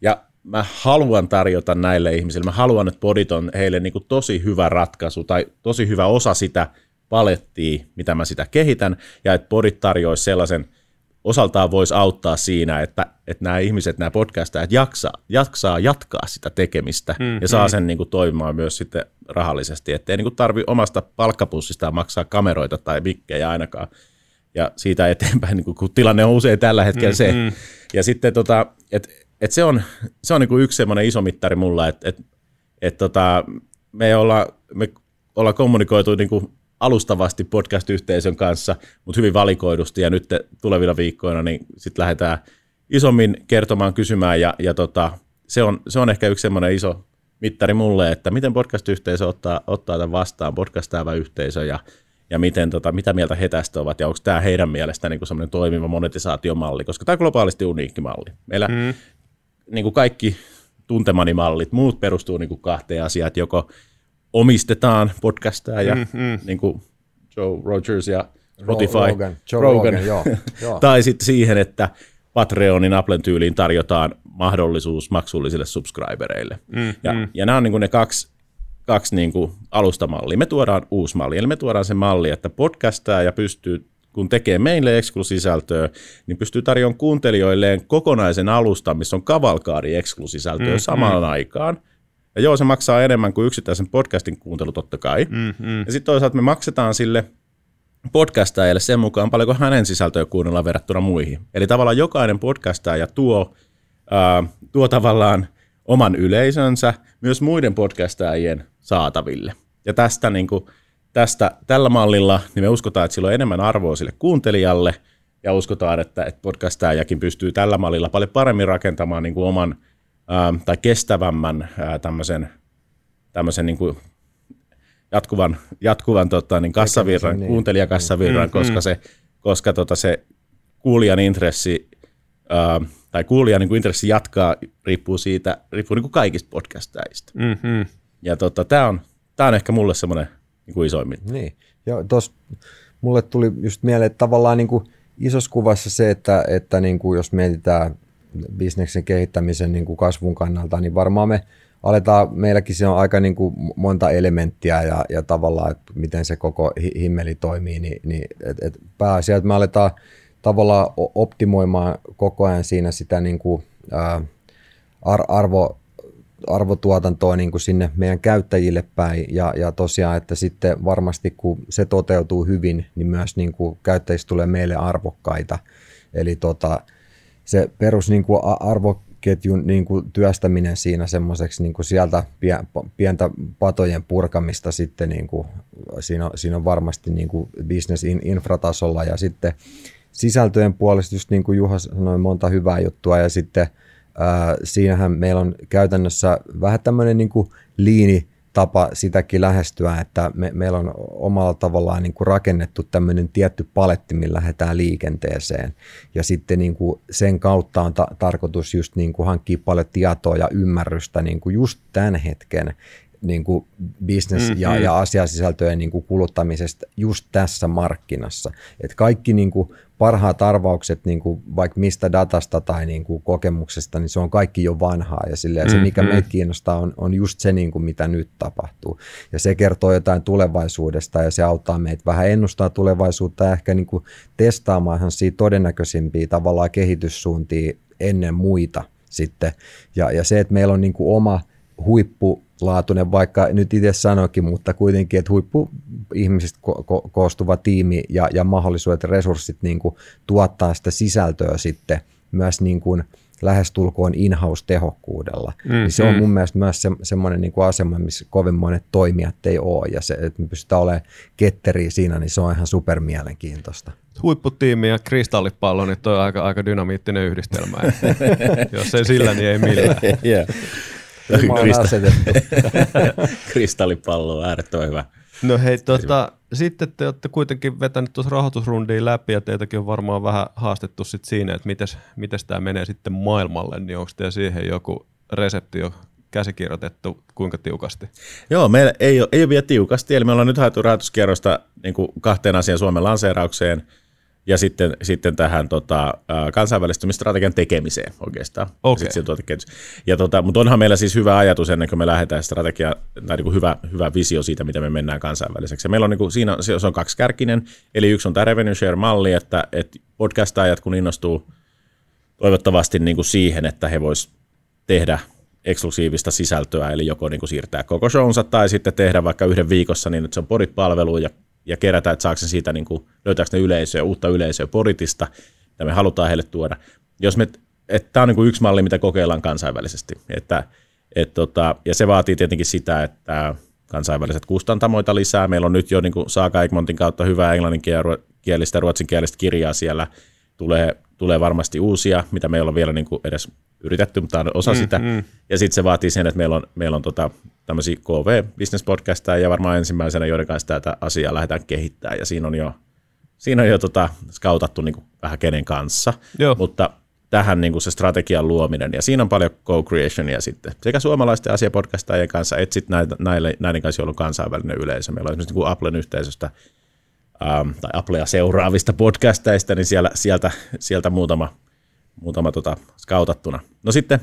Ja mä haluan tarjota näille ihmisille, mä haluan, että podit on heille niinku tosi hyvä ratkaisu tai tosi hyvä osa sitä palettia, mitä mä sitä kehitän, ja että podit tarjoaisi sellaisen osaltaan voisi auttaa siinä, että, että nämä ihmiset, nämä podcastajat jaksaa, jaksaa jatkaa sitä tekemistä mm, ja saa mm. sen niin kuin, toimimaan myös sitten rahallisesti, ettei niin tarvi omasta palkkapussista maksaa kameroita tai mikkejä ainakaan. Ja siitä eteenpäin, niin kuin, kun tilanne on usein tällä hetkellä mm, se. Mm. Ja sitten tota, et, et se on, se on niin kuin yksi semmoinen iso mittari mulla, että et, et, tota, me ollaan, me ollaan kommunikoitu niin kuin alustavasti podcast-yhteisön kanssa, mutta hyvin valikoidusti ja nyt tulevilla viikkoina niin sitten lähdetään isommin kertomaan, kysymään ja, ja tota, se, on, se on ehkä yksi semmoinen iso mittari mulle, että miten podcast-yhteisö ottaa, ottaa tämän vastaan, podcastaava yhteisö ja, ja miten, tota, mitä mieltä he tästä ovat ja onko tämä heidän mielestään niin semmoinen toimiva monetisaatiomalli, koska tämä on globaalisti uniikki malli. Meillä mm. niin kuin kaikki tuntemani mallit, muut perustuu niin kuin kahteen asiaan, että joko omistetaan podcastaa ja mm, mm. Niin kuin Joe Rogers ja Spotify, Rogan, Joe Rogan, Rogan joo, joo. tai sitten siihen, että Patreonin Applen tyyliin tarjotaan mahdollisuus maksullisille subscribereille. Mm, ja, mm. ja nämä on niin kuin ne kaksi, kaksi niin kuin alustamallia. Me tuodaan uusi malli, eli me tuodaan se malli, että podcastaa ja pystyy kun tekee meille eksklusisältöä, niin pystyy tarjoamaan kuuntelijoilleen kokonaisen alustan, missä on kavalkaari eksklusisältöä mm, samaan mm. aikaan. Ja joo, se maksaa enemmän kuin yksittäisen podcastin kuuntelu totta kai. Mm, mm. Ja sitten toisaalta me maksetaan sille podcastajalle sen mukaan, paljonko hänen sisältöä kuunnellaan verrattuna muihin. Eli tavallaan jokainen podcastaja tuo, ää, tuo tavallaan oman yleisönsä myös muiden podcastajien saataville. Ja tästä, niin kuin, tästä tällä mallilla niin me uskotaan, että sillä on enemmän arvoa sille kuuntelijalle, ja uskotaan, että, että podcastajakin pystyy tällä mallilla paljon paremmin rakentamaan niin kuin oman tai kestävämmän ää, tämmöisen, tämmöisen niin kuin jatkuvan, jatkuvan tota, niin kassavirran, niin. kuuntelijakassavirran, mm, koska, mm. se, koska tota, se kuulijan intressi ää, tai kuulijan niin kuin intressi jatkaa riippuu siitä, riippuu niin kuin kaikista podcastajista. Mm-hmm. Ja tota, tämä on, tää on ehkä mulle semmoinen niin kuin isoimmin. Niin, ja tuossa mulle tuli just mieleen, että tavallaan niin kuin isossa kuvassa se, että, että niin kuin jos mietitään bisneksen kehittämisen niin kuin kasvun kannalta, niin varmaan me aletaan, meilläkin se on aika niin kuin monta elementtiä ja, ja tavallaan, että miten se koko himmeli toimii, niin, niin et, et pääasia, että me aletaan tavallaan optimoimaan koko ajan siinä sitä niin kuin, ää, arvo, arvotuotantoa niin kuin sinne meidän käyttäjille päin ja, ja tosiaan, että sitten varmasti kun se toteutuu hyvin, niin myös niin kuin käyttäjistä tulee meille arvokkaita. Eli tota, se perus niin kuin arvoketjun niin kuin työstäminen siinä semmoiseksi niin kuin sieltä pientä patojen purkamista sitten niin kuin, siinä, on, siinä on varmasti niin kuin business infratasolla ja sitten sisältöjen puolesta just niin kuin Juha sanoi monta hyvää juttua ja sitten ää, siinähän meillä on käytännössä vähän tämmöinen niin kuin liini tapa sitäkin lähestyä, että me, meillä on omalla tavallaan niin kuin rakennettu tämmöinen tietty paletti, millä lähdetään liikenteeseen. Ja sitten niin kuin sen kautta on ta- tarkoitus just niin kuin hankkia paljon tietoa ja ymmärrystä niin kuin just tämän hetken niin kuin business- mm-hmm. ja, ja asiasisältöjen niin kuin kuluttamisesta just tässä markkinassa. Et kaikki niin kuin parhaat arvaukset niin kuin vaikka mistä datasta tai niin kuin kokemuksesta, niin se on kaikki jo vanhaa. Ja, sille, ja se, mikä mm-hmm. meitä kiinnostaa, on, on just se, niin kuin mitä nyt tapahtuu. Ja se kertoo jotain tulevaisuudesta ja se auttaa meitä vähän ennustaa tulevaisuutta ja ehkä niin kuin testaamaan siitä todennäköisimpiä tavallaan kehityssuuntia ennen muita sitten. Ja, ja se, että meillä on niin kuin oma huippu laatuinen, vaikka nyt itse sanoikin, mutta kuitenkin, että huippu ihmisistä ko- ko- koostuva tiimi ja, ja mahdollisuudet ja resurssit niin kuin, tuottaa sitä sisältöä sitten myös niin kuin, lähestulkoon in-house-tehokkuudella. Mm, niin se on mm. mun mielestä myös se, semmoinen niin kuin asema, missä kovin monet toimijat ei ole, ja se, että me pystytään olemaan ketteri siinä, niin se on ihan super mielenkiintoista. Huipputiimi ja kristallipallo, niin toi on aika, aika dynamiittinen yhdistelmä. Jos ei sillä, niin ei millään. yeah. Krista- Kristallipallo on äärettömän hyvä. No hei, tota, sitten te olette kuitenkin vetänyt tuossa rahoitusrundiin läpi ja teitäkin on varmaan vähän haastettu sit siinä, että miten tämä menee sitten maailmalle, niin onko teillä siihen joku resepti jo käsikirjoitettu kuinka tiukasti? Joo, meillä ei ole, ei ole vielä tiukasti, eli me ollaan nyt haettu rahoituskierrosta niin kahteen asian Suomen lanseeraukseen – ja sitten, sitten tähän tota, kansainvälistymistrategian tekemiseen oikeastaan. Okay. Ja, ja tota, mutta onhan meillä siis hyvä ajatus ennen kuin me lähdetään strategia, tai niin kuin hyvä, hyvä visio siitä, miten me mennään kansainväliseksi. Ja meillä on niin kuin, siinä se on kaksikärkinen, eli yksi on tämä revenue share-malli, että, että podcastajat kun innostuu toivottavasti niin kuin siihen, että he vois tehdä eksklusiivista sisältöä, eli joko niin kuin siirtää koko shownsa tai sitten tehdä vaikka yhden viikossa niin, että se on podipalvelu ja ja kerätä, että saako se siitä, niin kuin, löytääkö ne yleisöä, uutta yleisöä Poritista, mitä me halutaan heille tuoda. Jos me, että tämä on niin kuin yksi malli, mitä kokeillaan kansainvälisesti. Että, et tota, ja se vaatii tietenkin sitä, että kansainväliset kustantamoita lisää. Meillä on nyt jo niin kuin Saaka Egmontin kautta hyvää englanninkielistä ja ruotsinkielistä kirjaa siellä. Tulee, tulee varmasti uusia, mitä me ei olla vielä niin kuin edes yritetty, mutta on osa mm, sitä. Mm. Ja sitten se vaatii sen, että meillä on, meillä on tota, tämmöisiä KV Business Podcasteja ja varmaan ensimmäisenä, joiden kanssa tätä asiaa lähdetään kehittämään. Ja siinä on jo, siinä on jo tota, skautattu niin kuin vähän kenen kanssa. Joo. Mutta tähän niin kuin se strategian luominen, ja siinä on paljon co-creationia sitten, sekä suomalaisten asiapodcastajien kanssa, että sitten näitä, näille, näiden kanssa, joilla on kansainvälinen yleisö. Meillä on esimerkiksi niin kuin Applen yhteisöstä, ähm, tai Applea seuraavista podcasteista, niin siellä, sieltä, sieltä muutama, muutama tota, skautattuna. No sitten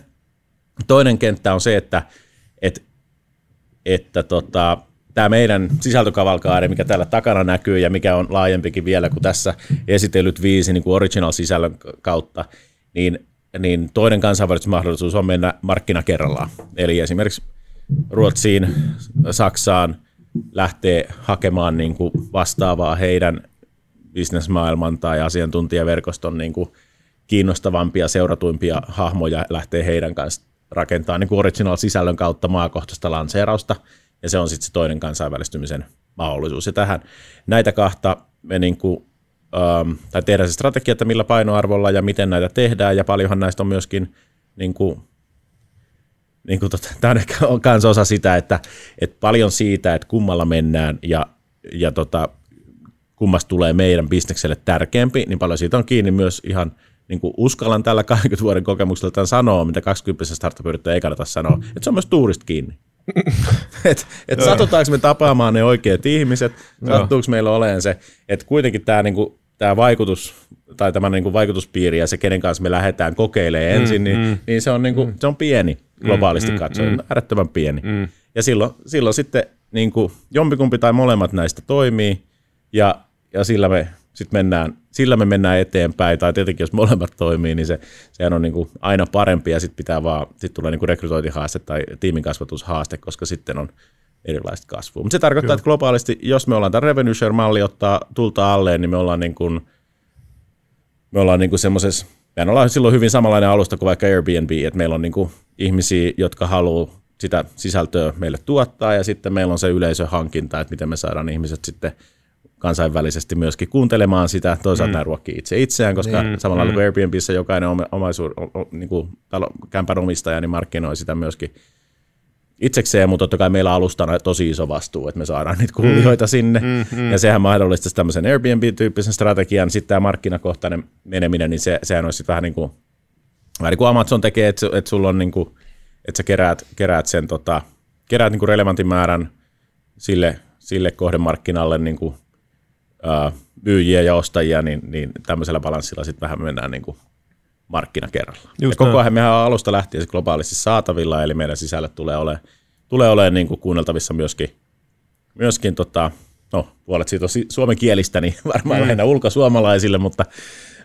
toinen kenttä on se, että, että, että tota, tämä meidän sisältökavalkaari, mikä täällä takana näkyy ja mikä on laajempikin vielä kuin tässä esitellyt viisi niin kuin original-sisällön kautta, niin, niin toinen kansainvälistysmahdollisuus on mennä markkina kerrallaan. Eli esimerkiksi Ruotsiin, Saksaan lähtee hakemaan niin kuin vastaavaa heidän bisnesmaailman tai asiantuntijaverkoston niin kuin kiinnostavampia, seuratuimpia hahmoja lähtee heidän kanssa rakentaa niin original-sisällön kautta maakohtaista lanseerausta, ja se on sitten se toinen kansainvälistymisen mahdollisuus. Ja tähän näitä kahta me niin kuin ähm, tai tehdä se strategia, että millä painoarvolla ja miten näitä tehdään, ja paljonhan näistä on myöskin, niin kuin, niin kuin tota, tämä on ehkä myös osa sitä, että, että paljon siitä, että kummalla mennään ja, ja tota, kummasta tulee meidän bisnekselle tärkeämpi, niin paljon siitä on kiinni myös ihan niin kuin uskallan tällä 20 vuoden kokemuksella tämän sanoa, mitä 20 startup ei kannata sanoa, että se on myös tuurista kiinni. että et satutaanko me tapaamaan ne oikeat ihmiset, sattuuko meillä olemaan se, että kuitenkin tämä niinku, tämä vaikutus tai tämä niin kuin vaikutuspiiri ja se, kenen kanssa me lähdetään kokeilemaan mm, ensin, niin, mm. niin se, on niin kuin, mm. se on pieni globaalisti mm, katsoen, mm, äärettömän pieni. Mm. Ja silloin, silloin sitten niin kuin jompikumpi tai molemmat näistä toimii ja, ja sillä, me, sit mennään, sillä me mennään eteenpäin. Tai tietenkin jos molemmat toimii, niin se, sehän on niin kuin aina parempi ja sitten pitää vaan, sitten tulee niin kuin rekrytointihaaste tai tiimin kasvatushaaste, koska sitten on erilaista kasvua. Mutta se tarkoittaa, Kyllä. että globaalisti, jos me ollaan tämä revenue share-malli ottaa tulta alleen, niin me ollaan niin kuin, me ollaan niin kuin semmoisessa, mehän ollaan silloin hyvin samanlainen alusta kuin vaikka Airbnb, että meillä on niin kuin ihmisiä, jotka haluaa sitä sisältöä meille tuottaa, ja sitten meillä on se yleisöhankinta, että miten me saadaan ihmiset sitten kansainvälisesti myöskin kuuntelemaan sitä, toisaalta mm. nämä ruokkii itse itseään, koska mm. samalla mm. kuin Airbnbissä jokainen omaisuus, niin kuin talo, kämpän omistaja, niin markkinoi sitä myöskin itsekseen, mutta totta kai meillä on alustana tosi iso vastuu, että me saadaan niitä kuulijoita mm. sinne, mm, mm. ja sehän mahdollistaisi tämmöisen Airbnb-tyyppisen strategian, sitten tämä markkinakohtainen meneminen, niin se, sehän olisi vähän niin kuin, vähän niin kuin Amazon tekee, että, että sulla on niin kuin, että sä keräät, keräät sen, tota, keräät niin kuin relevantin määrän sille, sille kohdemarkkinalle niin kuin, myyjiä ja ostajia, niin, niin tämmöisellä balanssilla sitten vähän mennään niin kuin markkina kerralla. Just ja koko ajan mehän on alusta lähtien globaalisti saatavilla, eli meidän sisällöt tulee olemaan, tulee olemaan niin kuin kuunneltavissa myöskin, myöskin tota, no, puolet siitä on suomenkielistä, niin varmaan mm. lähinnä ulkosuomalaisille, mutta,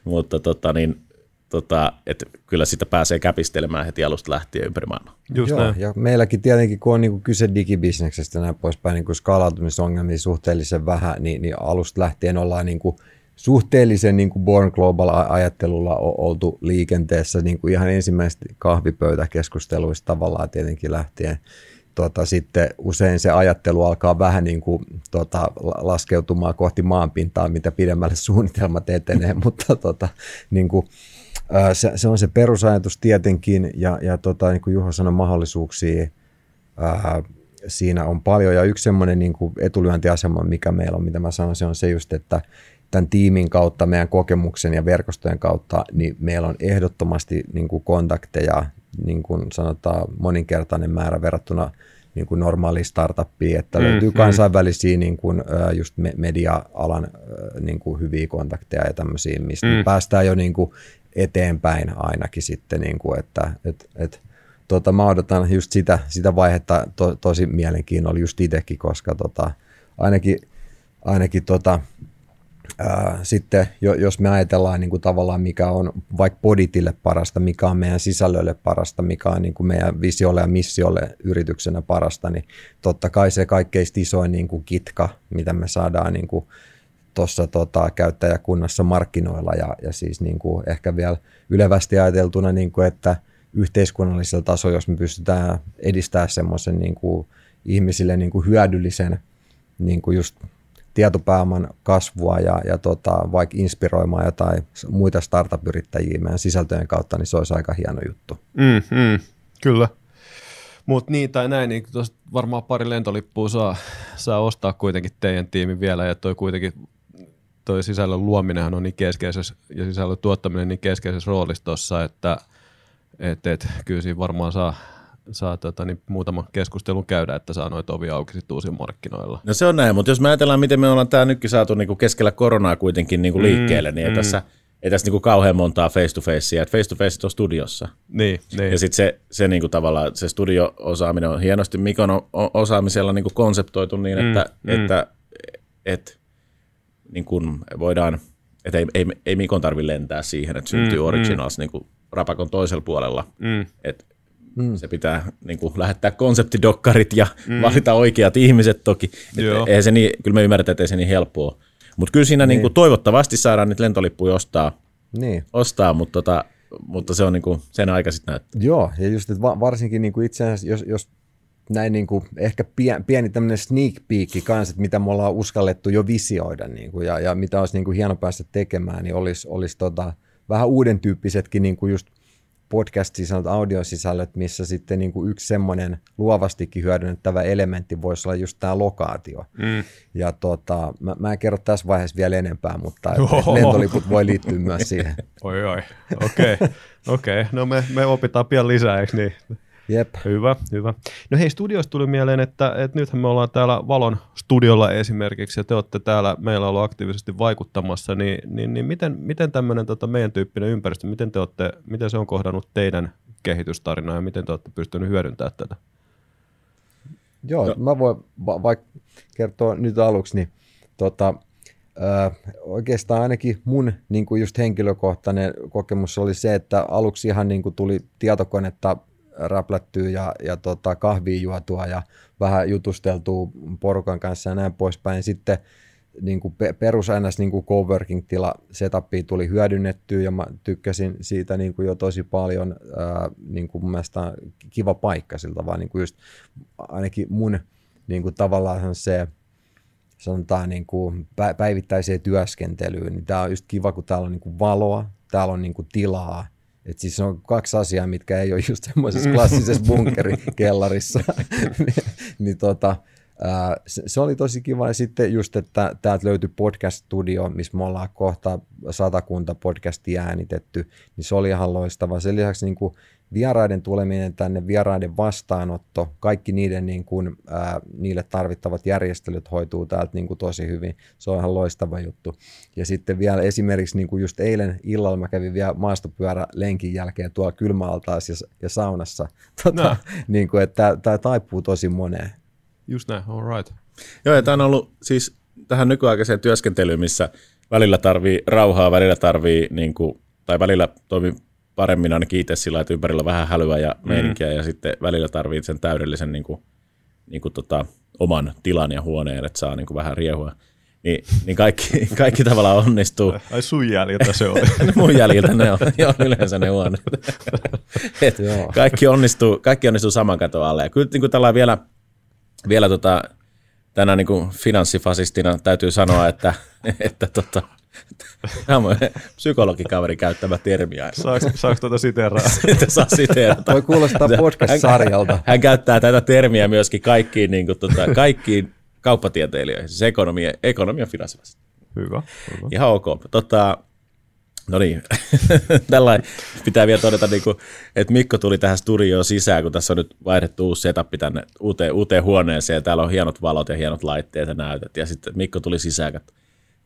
mutta tota, niin, tota, että kyllä sitä pääsee käpistelemään heti alusta lähtien ympäri maailmaa. Just Joo, näin. ja meilläkin tietenkin, kun on niin kuin kyse digibisneksestä ja näin poispäin, niin kuin skaalautumisongelmia suhteellisen vähän, niin, niin alusta lähtien ollaan niin kuin suhteellisen niin kuin Born Global-ajattelulla oltu liikenteessä niin kuin ihan ensimmäistä kahvipöytäkeskusteluista tavallaan tietenkin lähtien. Tota, sitten usein se ajattelu alkaa vähän niin kuin, tota, laskeutumaan kohti maanpintaa, mitä pidemmälle suunnitelmat etenee, mutta tota, niin kuin, se, se, on se perusajatus tietenkin, ja, ja tota, niin kuin Juho sanoi, mahdollisuuksia ää, siinä on paljon, ja yksi semmoinen niin kuin etulyöntiasema, mikä meillä on, mitä mä sanon, se on se just, että tämän tiimin kautta, meidän kokemuksen ja verkostojen kautta, niin meillä on ehdottomasti niin kuin kontakteja, niin kuin sanotaan moninkertainen määrä verrattuna niin kuin normaaliin startuppiin, että mm, löytyy mm. kansainvälisiä niin kuin, just media-alan niin kuin hyviä kontakteja ja tämmöisiä, mistä mm. päästään jo niin kuin eteenpäin ainakin sitten, niin kuin, että et, et, tota, mä odotan just sitä, sitä vaihetta. To, tosi mielenkiinnolla just itsekin, koska tota, ainakin, ainakin tota, Ää, sitten jos me ajatellaan niin kuin tavallaan mikä on vaikka poditille parasta, mikä on meidän sisällölle parasta, mikä on niin kuin meidän visiolle ja missiolle yrityksenä parasta, niin totta kai se kaikkein isoin niin kuin kitka, mitä me saadaan niin kuin tuossa tota, käyttäjäkunnassa markkinoilla ja, ja siis niin kuin ehkä vielä ylevästi ajateltuna, niin kuin, että yhteiskunnallisella tasolla, jos me pystytään edistämään semmoisen niin kuin ihmisille niin kuin hyödyllisen niin kuin just tietopääoman kasvua ja, ja tota, vaikka inspiroimaan jotain muita startup-yrittäjiä meidän sisältöjen kautta, niin se olisi aika hieno juttu. Mm, mm, kyllä. Mutta niin tai näin, niin varmaan pari lentolippua saa, saa ostaa kuitenkin teidän tiimi vielä, ja toi kuitenkin toi sisällön luominenhan on niin keskeisessä, ja sisällön tuottaminen niin keskeisessä roolissa tuossa, että et, et, kyllä siinä varmaan saa, saa tota, niin muutama keskustelun käydä, että saa noita ovia auki sitten uusilla markkinoilla. No se on näin, mutta jos me ajatellaan, miten me ollaan tämä nytkin saatu niinku keskellä koronaa kuitenkin niinku liikkeelle, mm, niin mm. tässä ei tässä niinku kauhean montaa face to facea, että face to face on studiossa. Niin, niin. Ja sitten se, se niinku tavallaan, se studio-osaaminen on hienosti Mikon osaamisella niinku konseptoitu niin, että, mm, että mm. Et, niin kun voidaan, että ei, ei, ei Mikon tarvi lentää siihen, että syntyy mm, Originals mm. niin rapakon toisella puolella. Mm. Et mm. Se pitää niin kuin, lähettää konseptidokkarit ja mm. valita oikeat ihmiset toki. Et, se niin, kyllä me ymmärretään, että ei se niin helppoa. Mutta kyllä siinä niin. Niin kuin, toivottavasti saadaan niitä lentolippuja ostaa, niin. ostaa mutta, tota, mutta se on niin kuin, sen aika sitten näyttää. Joo, ja just että varsinkin niin kuin itse asiassa, jos, jos näin niin kuin ehkä pieni, pieni tämmöinen sneak peek kanssa, että mitä me ollaan uskallettu jo visioida niin kuin, ja, ja mitä olisi niin kuin hieno päästä tekemään, niin olisi, olisi tota, vähän uuden tyyppisetkin niin kuin just podcast-sisällöt, audiosisällöt, missä sitten niin kuin yksi semmoinen luovastikin hyödynnettävä elementti voisi olla just tämä lokaatio. Mm. Ja tota, mä, mä en kerro tässä vaiheessa vielä enempää, mutta lentoliput voi liittyä myös siihen. Oi oi, okei. Okay. okay. No me, me opitaan pian lisää, eikö niin? Jep. Hyvä, hyvä. No hei, studiosta tuli mieleen, että, että nythän me ollaan täällä Valon studiolla esimerkiksi, ja te olette täällä meillä ollut aktiivisesti vaikuttamassa, niin, niin, niin miten, miten tämmöinen tota, meidän tyyppinen ympäristö, miten, te olette, miten se on kohdannut teidän kehitystarinaa, ja miten te olette pystyneet hyödyntämään tätä? Joo, no. mä voin va- vaikka kertoa nyt aluksi, niin tota, Öö, oikeastaan ainakin mun niin kuin just henkilökohtainen kokemus oli se, että aluksi ihan niin kuin tuli tietokonetta räplättyä ja, ja tota, kahvia juotua ja vähän jutusteltua porukan kanssa ja näin poispäin. Sitten niin kuin perus ns. Niin kuin coworking-tila setupia tuli hyödynnettyä ja mä tykkäsin siitä niin kuin jo tosi paljon. Ää, niin kuin mun mielestä kiva paikka siltä vaan niin kuin just ainakin mun niin kuin tavallaan se sanotaan niin kuin päivittäiseen työskentelyyn, niin on just kiva, kun täällä on niin kuin valoa, täällä on niin kuin tilaa, et siis on kaksi asiaa, mitkä ei ole just semmoisessa klassisessa bunkerikellarissa. niin, niin tota, se, se oli tosi kiva. Ja sitten just, että täältä löytyi podcast-studio, missä me ollaan kohta satakunta podcastia äänitetty, niin se oli ihan loistava. Sen lisäksi niin kuin vieraiden tuleminen tänne, vieraiden vastaanotto, kaikki niiden niin kuin, ää, niille tarvittavat järjestelyt hoituu täältä niin kuin tosi hyvin. Se on ihan loistava juttu. Ja sitten vielä esimerkiksi niin kuin just eilen illalla mä kävin vielä maastopyörä lenkin jälkeen tuolla kylmäaltaassa ja, ja saunassa. Tota, no. niin kuin, että tämä taipuu tosi moneen. Just näin, all right. Joo, ja tämä on ollut siis tähän nykyaikaiseen työskentelyyn, missä välillä tarvii rauhaa, välillä tarvii, niin kuin, tai välillä toimii paremmin ainakin itse sillä, että ympärillä on vähän hälyä ja mm. meininkiä, mm. ja sitten välillä tarvii sen täydellisen niin kuin, niin kuin tota, oman tilan ja huoneen, että saa niin kuin vähän riehua. Niin, niin kaikki, kaikki tavallaan onnistuu. Ai sun jäljiltä se oli. Mun jäljiltä ne on, on yleensä ne huoneet. Et kaikki, onnistuu, kaikki onnistuu saman katon alle. Ja kyllä niin kuin tällä vielä, vielä tota, tänä niin kuin finanssifasistina täytyy sanoa, että, että tota, Tämä on psykologikaveri käyttämä termiä. Saako, saako tuota siteraa? Saa siteerata. Voi kuulostaa podcast-sarjalta. Hän, hän, käyttää tätä termiä myöskin kaikkiin, niin kuin, tota, kaikkiin kauppatieteilijöihin, siis ekonomia, ekonomia finanssivasti. Hyvä, hyvä. Ihan ok. Tota, no niin, tällä pitää vielä todeta, niin kuin, että Mikko tuli tähän studioon sisään, kun tässä on nyt vaihdettu uusi setup tänne uuteen, uuteen huoneeseen, ja täällä on hienot valot ja hienot laitteet ja näytöt, ja sitten Mikko tuli sisään, että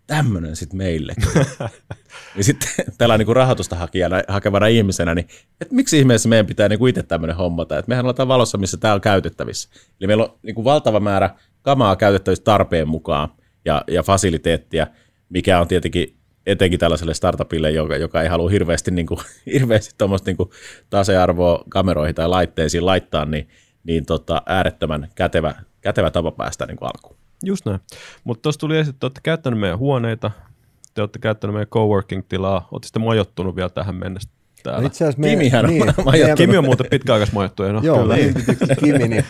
tämmöinen sitten meille. niin sitten tällä niin rahoitusta hakijana, hakevana ihmisenä, niin että miksi ihmeessä meidän pitää niin itse tämmöinen hommata, että mehän ollaan valossa, missä tämä on käytettävissä. Eli meillä on niin kuin valtava määrä kamaa käytettävissä tarpeen mukaan ja, ja fasiliteettia, mikä on tietenkin etenkin tällaiselle startupille, joka, joka ei halua hirveästi, niin kuin, hirveästi tuommoista niin tasearvoa kameroihin tai laitteisiin laittaa, niin, niin tota, äärettömän kätevä, kätevä tapa päästä niin kuin alkuun. Just näin. Mutta tuossa tuli esille, että olette käyttäneet meidän huoneita, te olette käyttäneet meidän coworking-tilaa, olette sitten majoittunut vielä tähän mennessä täällä. No itse asiassa me, Kimihän on niin, majoittunut. meidän- Kimi on muuten pitkäaikaismajoittuja. No, Joo, kyllä. niin. Kimi niin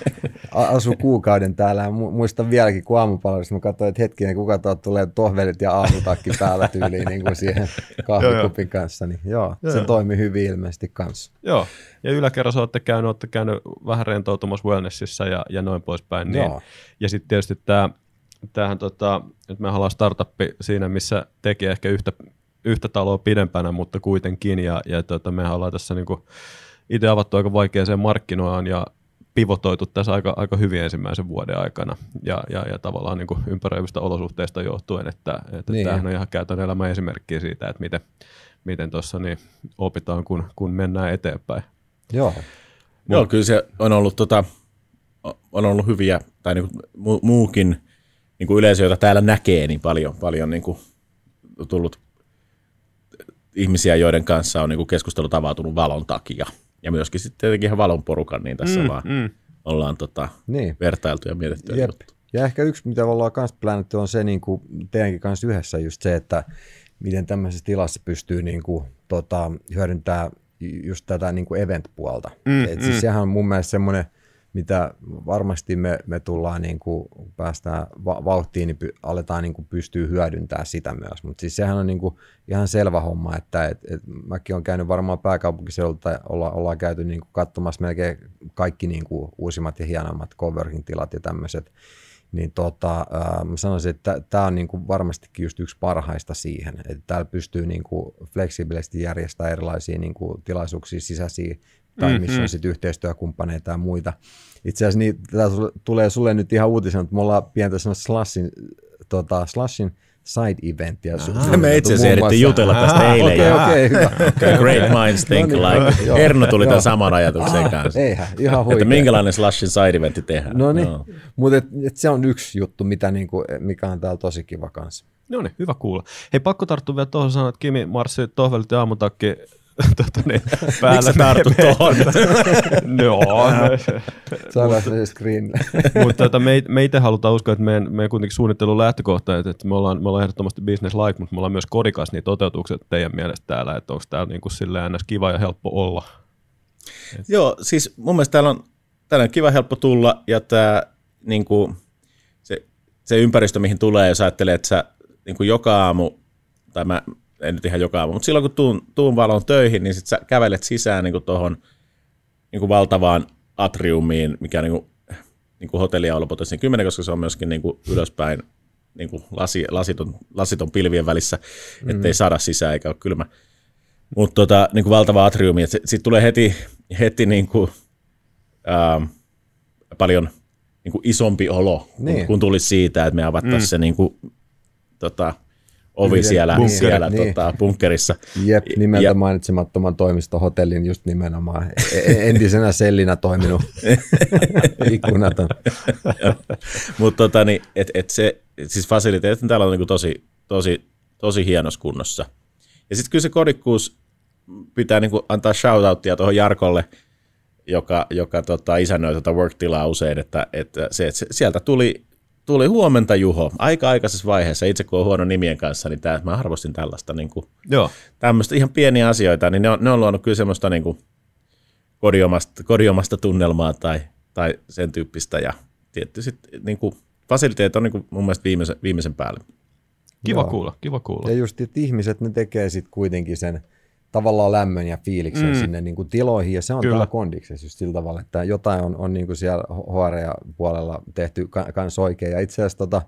asui kuukauden täällä. Muistan vieläkin, kun aamupalvelussa mä katsoin, että hetkinen, kuka tuolta tulee tohvelit ja aamutakki päällä tyyliin niin kuin siihen kahvikupin kanssa. Niin joo, Joo, se joo. toimi hyvin ilmeisesti kanssa. Joo, ja yläkerrassa olette käynyt, olette käynyt vähän rentoutumassa wellnessissa ja, ja noin poispäin. Niin. Joo. Ja sitten tietysti tämä, tämähän tota, että me ollaan startuppi siinä, missä tekee ehkä yhtä, yhtä taloa pidempänä, mutta kuitenkin. Ja, ja tota, mehän ollaan tässä niinku itse avattu aika vaikeaseen markkinoaan ja pivotoitu tässä aika, aika hyvin ensimmäisen vuoden aikana ja, ja, ja tavallaan niin ympäröivistä olosuhteista johtuen, että, että Niin. tämähän on ihan käytännön elämän esimerkkiä siitä, että miten, miten tuossa niin opitaan, kun, kun mennään eteenpäin. Joo, Joo, kyllä se on ollut, tota, on ollut hyviä, tai niin mu, muukin niin kuin yleisö, jota täällä näkee, niin paljon, paljon niin kuin tullut ihmisiä, joiden kanssa on niin kuin keskustelut avautunut valon takia. Ja myöskin sitten tietenkin ihan valon porukan, niin tässä mm, ollaan, mm. ollaan tota, niin. vertailtu ja mietitty. Jep. Ja ehkä yksi, mitä ollaan kanssa plänätty, on se niin kuin teidänkin kanssa yhdessä just se, että miten tämmöisessä tilassa pystyy niin kuin, tota, hyödyntämään just tätä niin kuin event-puolta. Mm, Et siis sehän on mun mielestä semmoinen, mitä varmasti me, me tullaan, niin kuin, päästään va- vauhtiin, niin py, aletaan niin kuin pystyä hyödyntämään sitä myös. Mutta siis sehän on niin kuin ihan selvä homma, että et, et mäkin olen käynyt varmaan pääkaupunkiseudulta, olla, ollaan käyty niin kuin katsomassa melkein kaikki niin kuin uusimmat ja hienommat coworking-tilat ja tämmöiset. Niin tota, äh, mä sanoisin, että tämä on niinku varmastikin just yksi parhaista siihen, että täällä pystyy niinku fleksibilisti järjestämään erilaisia niinku tilaisuuksia sisäisiä tai Mm-hmm. missä on sitten yhteistyökumppaneita ja muita. Itse asiassa niin, tämä tulee sulle nyt ihan uutisena, että me ollaan pientä semmoista slashin, tota, slashin side-eventtiä. su- Me itse asiassa ehdittiin jutella tästä eilen. Okei, ja okei, hyvä. Great minds think No niin, alike. joo. Erno tuli Joo. tämän saman ajatuksen Ah, kanssa. eihän, ihan Että huikea. minkälainen slashin side-eventti tehdään. No niin, Joo. mutta et, et se on yksi juttu, mitä niinku, mikä on täällä tosi kiva kanssa. No niin, hyvä kuulla. Hei, pakko tarttua vielä tuohon sanoa, että Kimi marssi tohvelit ja aamutakki tota, niin, päällä. Miksi sä tartut tuohon? no, Saadaan se screen. mutta tota, me, me itse halutaan uskoa, että meidän, meidän kuitenkin suunnittelun lähtökohta, että, että me, ollaan, me ollaan ehdottomasti business like, mutta me ollaan myös kodikas niin toteutukset teidän mielestä täällä, että onko täällä niin kuin silleen kiva ja helppo olla. Joo, siis mun mielestä täällä on, täällä on kiva helppo tulla ja tää, niin kuin, se, se ympäristö, mihin tulee, jos ajattelee, että sä niin kuin joka aamu, tai mä en nyt ihan joka aamu, mutta silloin kun tuun, tuun valon töihin, niin sit sä kävelet sisään niin tuohon niin valtavaan atriumiin, mikä niin kuin, niin kuin hotelliaulapoten 10, koska se on myöskin niin kuin ylöspäin niin kuin lasi, lasiton, lasiton pilvien välissä, ettei saada sisään eikä ole kylmä. Mutta tota, niin kuin valtava atriumi, että sitten tulee heti, heti niin kuin, ähm, paljon niin kuin isompi olo, Niin. kun, kun tulisi siitä, että me avattaisiin mm. se niin kuin, tota, ovi Yhden siellä, bunkkeri, siellä niin. tota, bunkkerissa. Jep, nimeltä Ja- mainitsemattoman toimistohotellin just nimenomaan. E- e- Entisenä sellinä toiminut ikkunaton. Mutta tota, niin, et, et se, siis fasiliteetit täällä on niinku tosi, tosi, tosi hienossa kunnossa. Ja sitten kyllä se kodikkuus pitää niinku antaa shoutouttia tuohon Jarkolle, joka, joka tota, isännöi tätä work-tilaa usein, että, että se, että se, sieltä tuli, tuli huomenta Juho aika aikaisessa vaiheessa. Itse kun on huono nimien kanssa, niin tää, mä arvostin tällaista niinku, Joo, tämmöistä ihan pieniä asioita, niin ne on, ne on luonut kyllä semmoista niinku kodiomasta, kodiomasta tunnelmaa tai, tai sen tyyppistä. Ja tietty sitten niinku, fasiliteet on niinku mun mielestä viimeisen, viimeisen päälle. kiva Joo. kuulla, kiva kuulla. Ja just, että ihmiset, ne tekee sitten kuitenkin sen tavallaan lämmön ja fiiliksen mm. sinne niin kuin tiloihin, ja se on täällä kondiksessa just sillä tavalla, että jotain on, on niin kuin siellä HR-puolella tehty kans oikein, ja itse asiassa tota,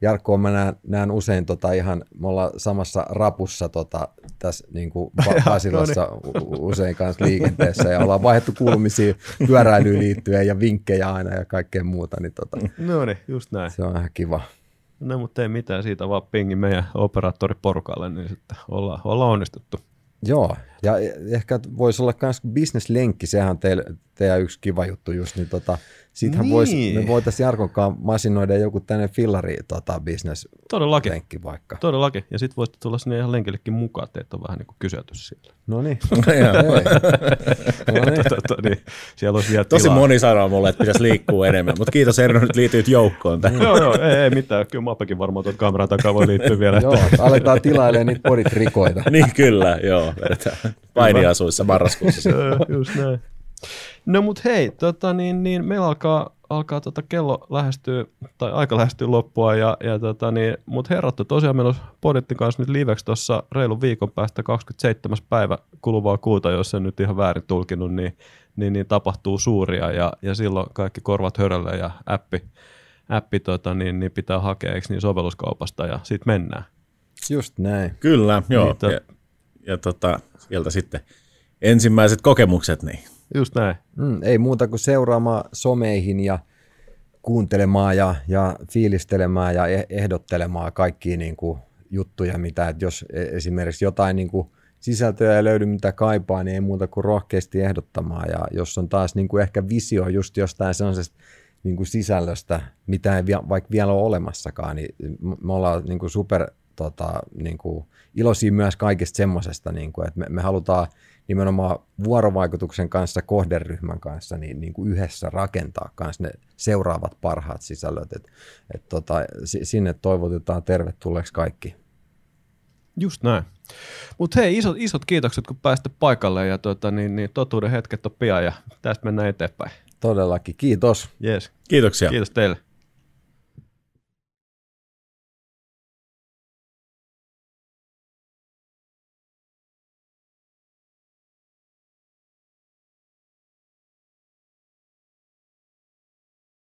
Jarkko, mä näen, näen usein tota ihan, me ollaan samassa rapussa tota, tässä niin kuin Pasilassa u- usein kanssa liikenteessä, ja ollaan vaihdettu kuulumisia pyöräilyyn liittyen, ja vinkkejä aina, ja kaikkea muuta, niin tota, No niin, just näin. se on ihan kiva. No mutta ei mitään, siitä vaan pingi meidän operaattoriporukalle, niin sitten ollaan, ollaan onnistuttu. Joo, ja e- ehkä voisi olla myös business-lenkki, sehän on teille, ja yksi kiva juttu just, niin tota, Siitähän Niin. vois, me voitaisiin Jarkonkaan masinoida joku tänne fillari tota, business Todellakin. lenkki vaikka. Todellakin. Ja sitten voisitte tulla sinne ihan lenkillekin mukaan, että teitä on vähän niin kuin kyselty siellä. No niin. No niin. Niin, siellä olisi vielä Tosi tilaa. moni sanoo mulle, että pitäisi liikkua enemmän, mutta kiitos Erno, nyt liityit joukkoon. tähän. joo, joo, ei, ei mitään. Kyllä Mapekin varmaan tuon kameran takaa voi liittyä vielä. Joo, aletaan tilailemaan niitä poditrikoita. niin kyllä, joo. Painiasuissa marraskuussa. Joo, just näin. No mut hei, tota, niin, niin, meillä alkaa, alkaa tota kello lähestyä, tai aika lähestyy loppua, ja, ja tota, niin, mut herrat, tosiaan meillä on Podittin kanssa nyt liveksi tuossa reilun viikon päästä 27. päivä kuluvaa kuuta, jos en nyt ihan väärin tulkinut, niin, niin, niin tapahtuu suuria, ja, ja silloin kaikki korvat hörölle ja appi, appi tota, niin, niin pitää hakea, eikö niin sovelluskaupasta, ja sitten mennään. Just näin. Kyllä, joo. Niin, to- ja, ja tota, sieltä sitten ensimmäiset kokemukset, niin Just näin. Mm, ei muuta kuin seuraamaan someihin ja kuuntelemaan ja, ja fiilistelemään ja eh- ehdottelemaan kaikkia niin kuin, juttuja, mitä, että jos e- esimerkiksi jotain niin kuin, sisältöä ei löydy, mitä kaipaa, niin ei muuta kuin rohkeasti ehdottamaan. Ja jos on taas niin kuin ehkä visio just jostain sellaisesta niin kuin sisällöstä, mitä ei vi- vaikka vielä ole olemassakaan, niin me ollaan niin kuin super tota, niin kuin iloisia myös kaikesta semmoisesta, niin kuin, että me, me halutaan nimenomaan vuorovaikutuksen kanssa, kohderyhmän kanssa, niin, niin kuin yhdessä rakentaa kanssa ne seuraavat parhaat sisällöt. Et, et tota, si- sinne toivotetaan tervetulleeksi kaikki. Just näin. Mutta hei, isot, isot kiitokset, kun pääsitte paikalle ja tota, niin, niin, totuuden hetket on pian ja tästä mennään eteenpäin. Todellakin. Kiitos. Jees. kiitoksia. Kiitos teille.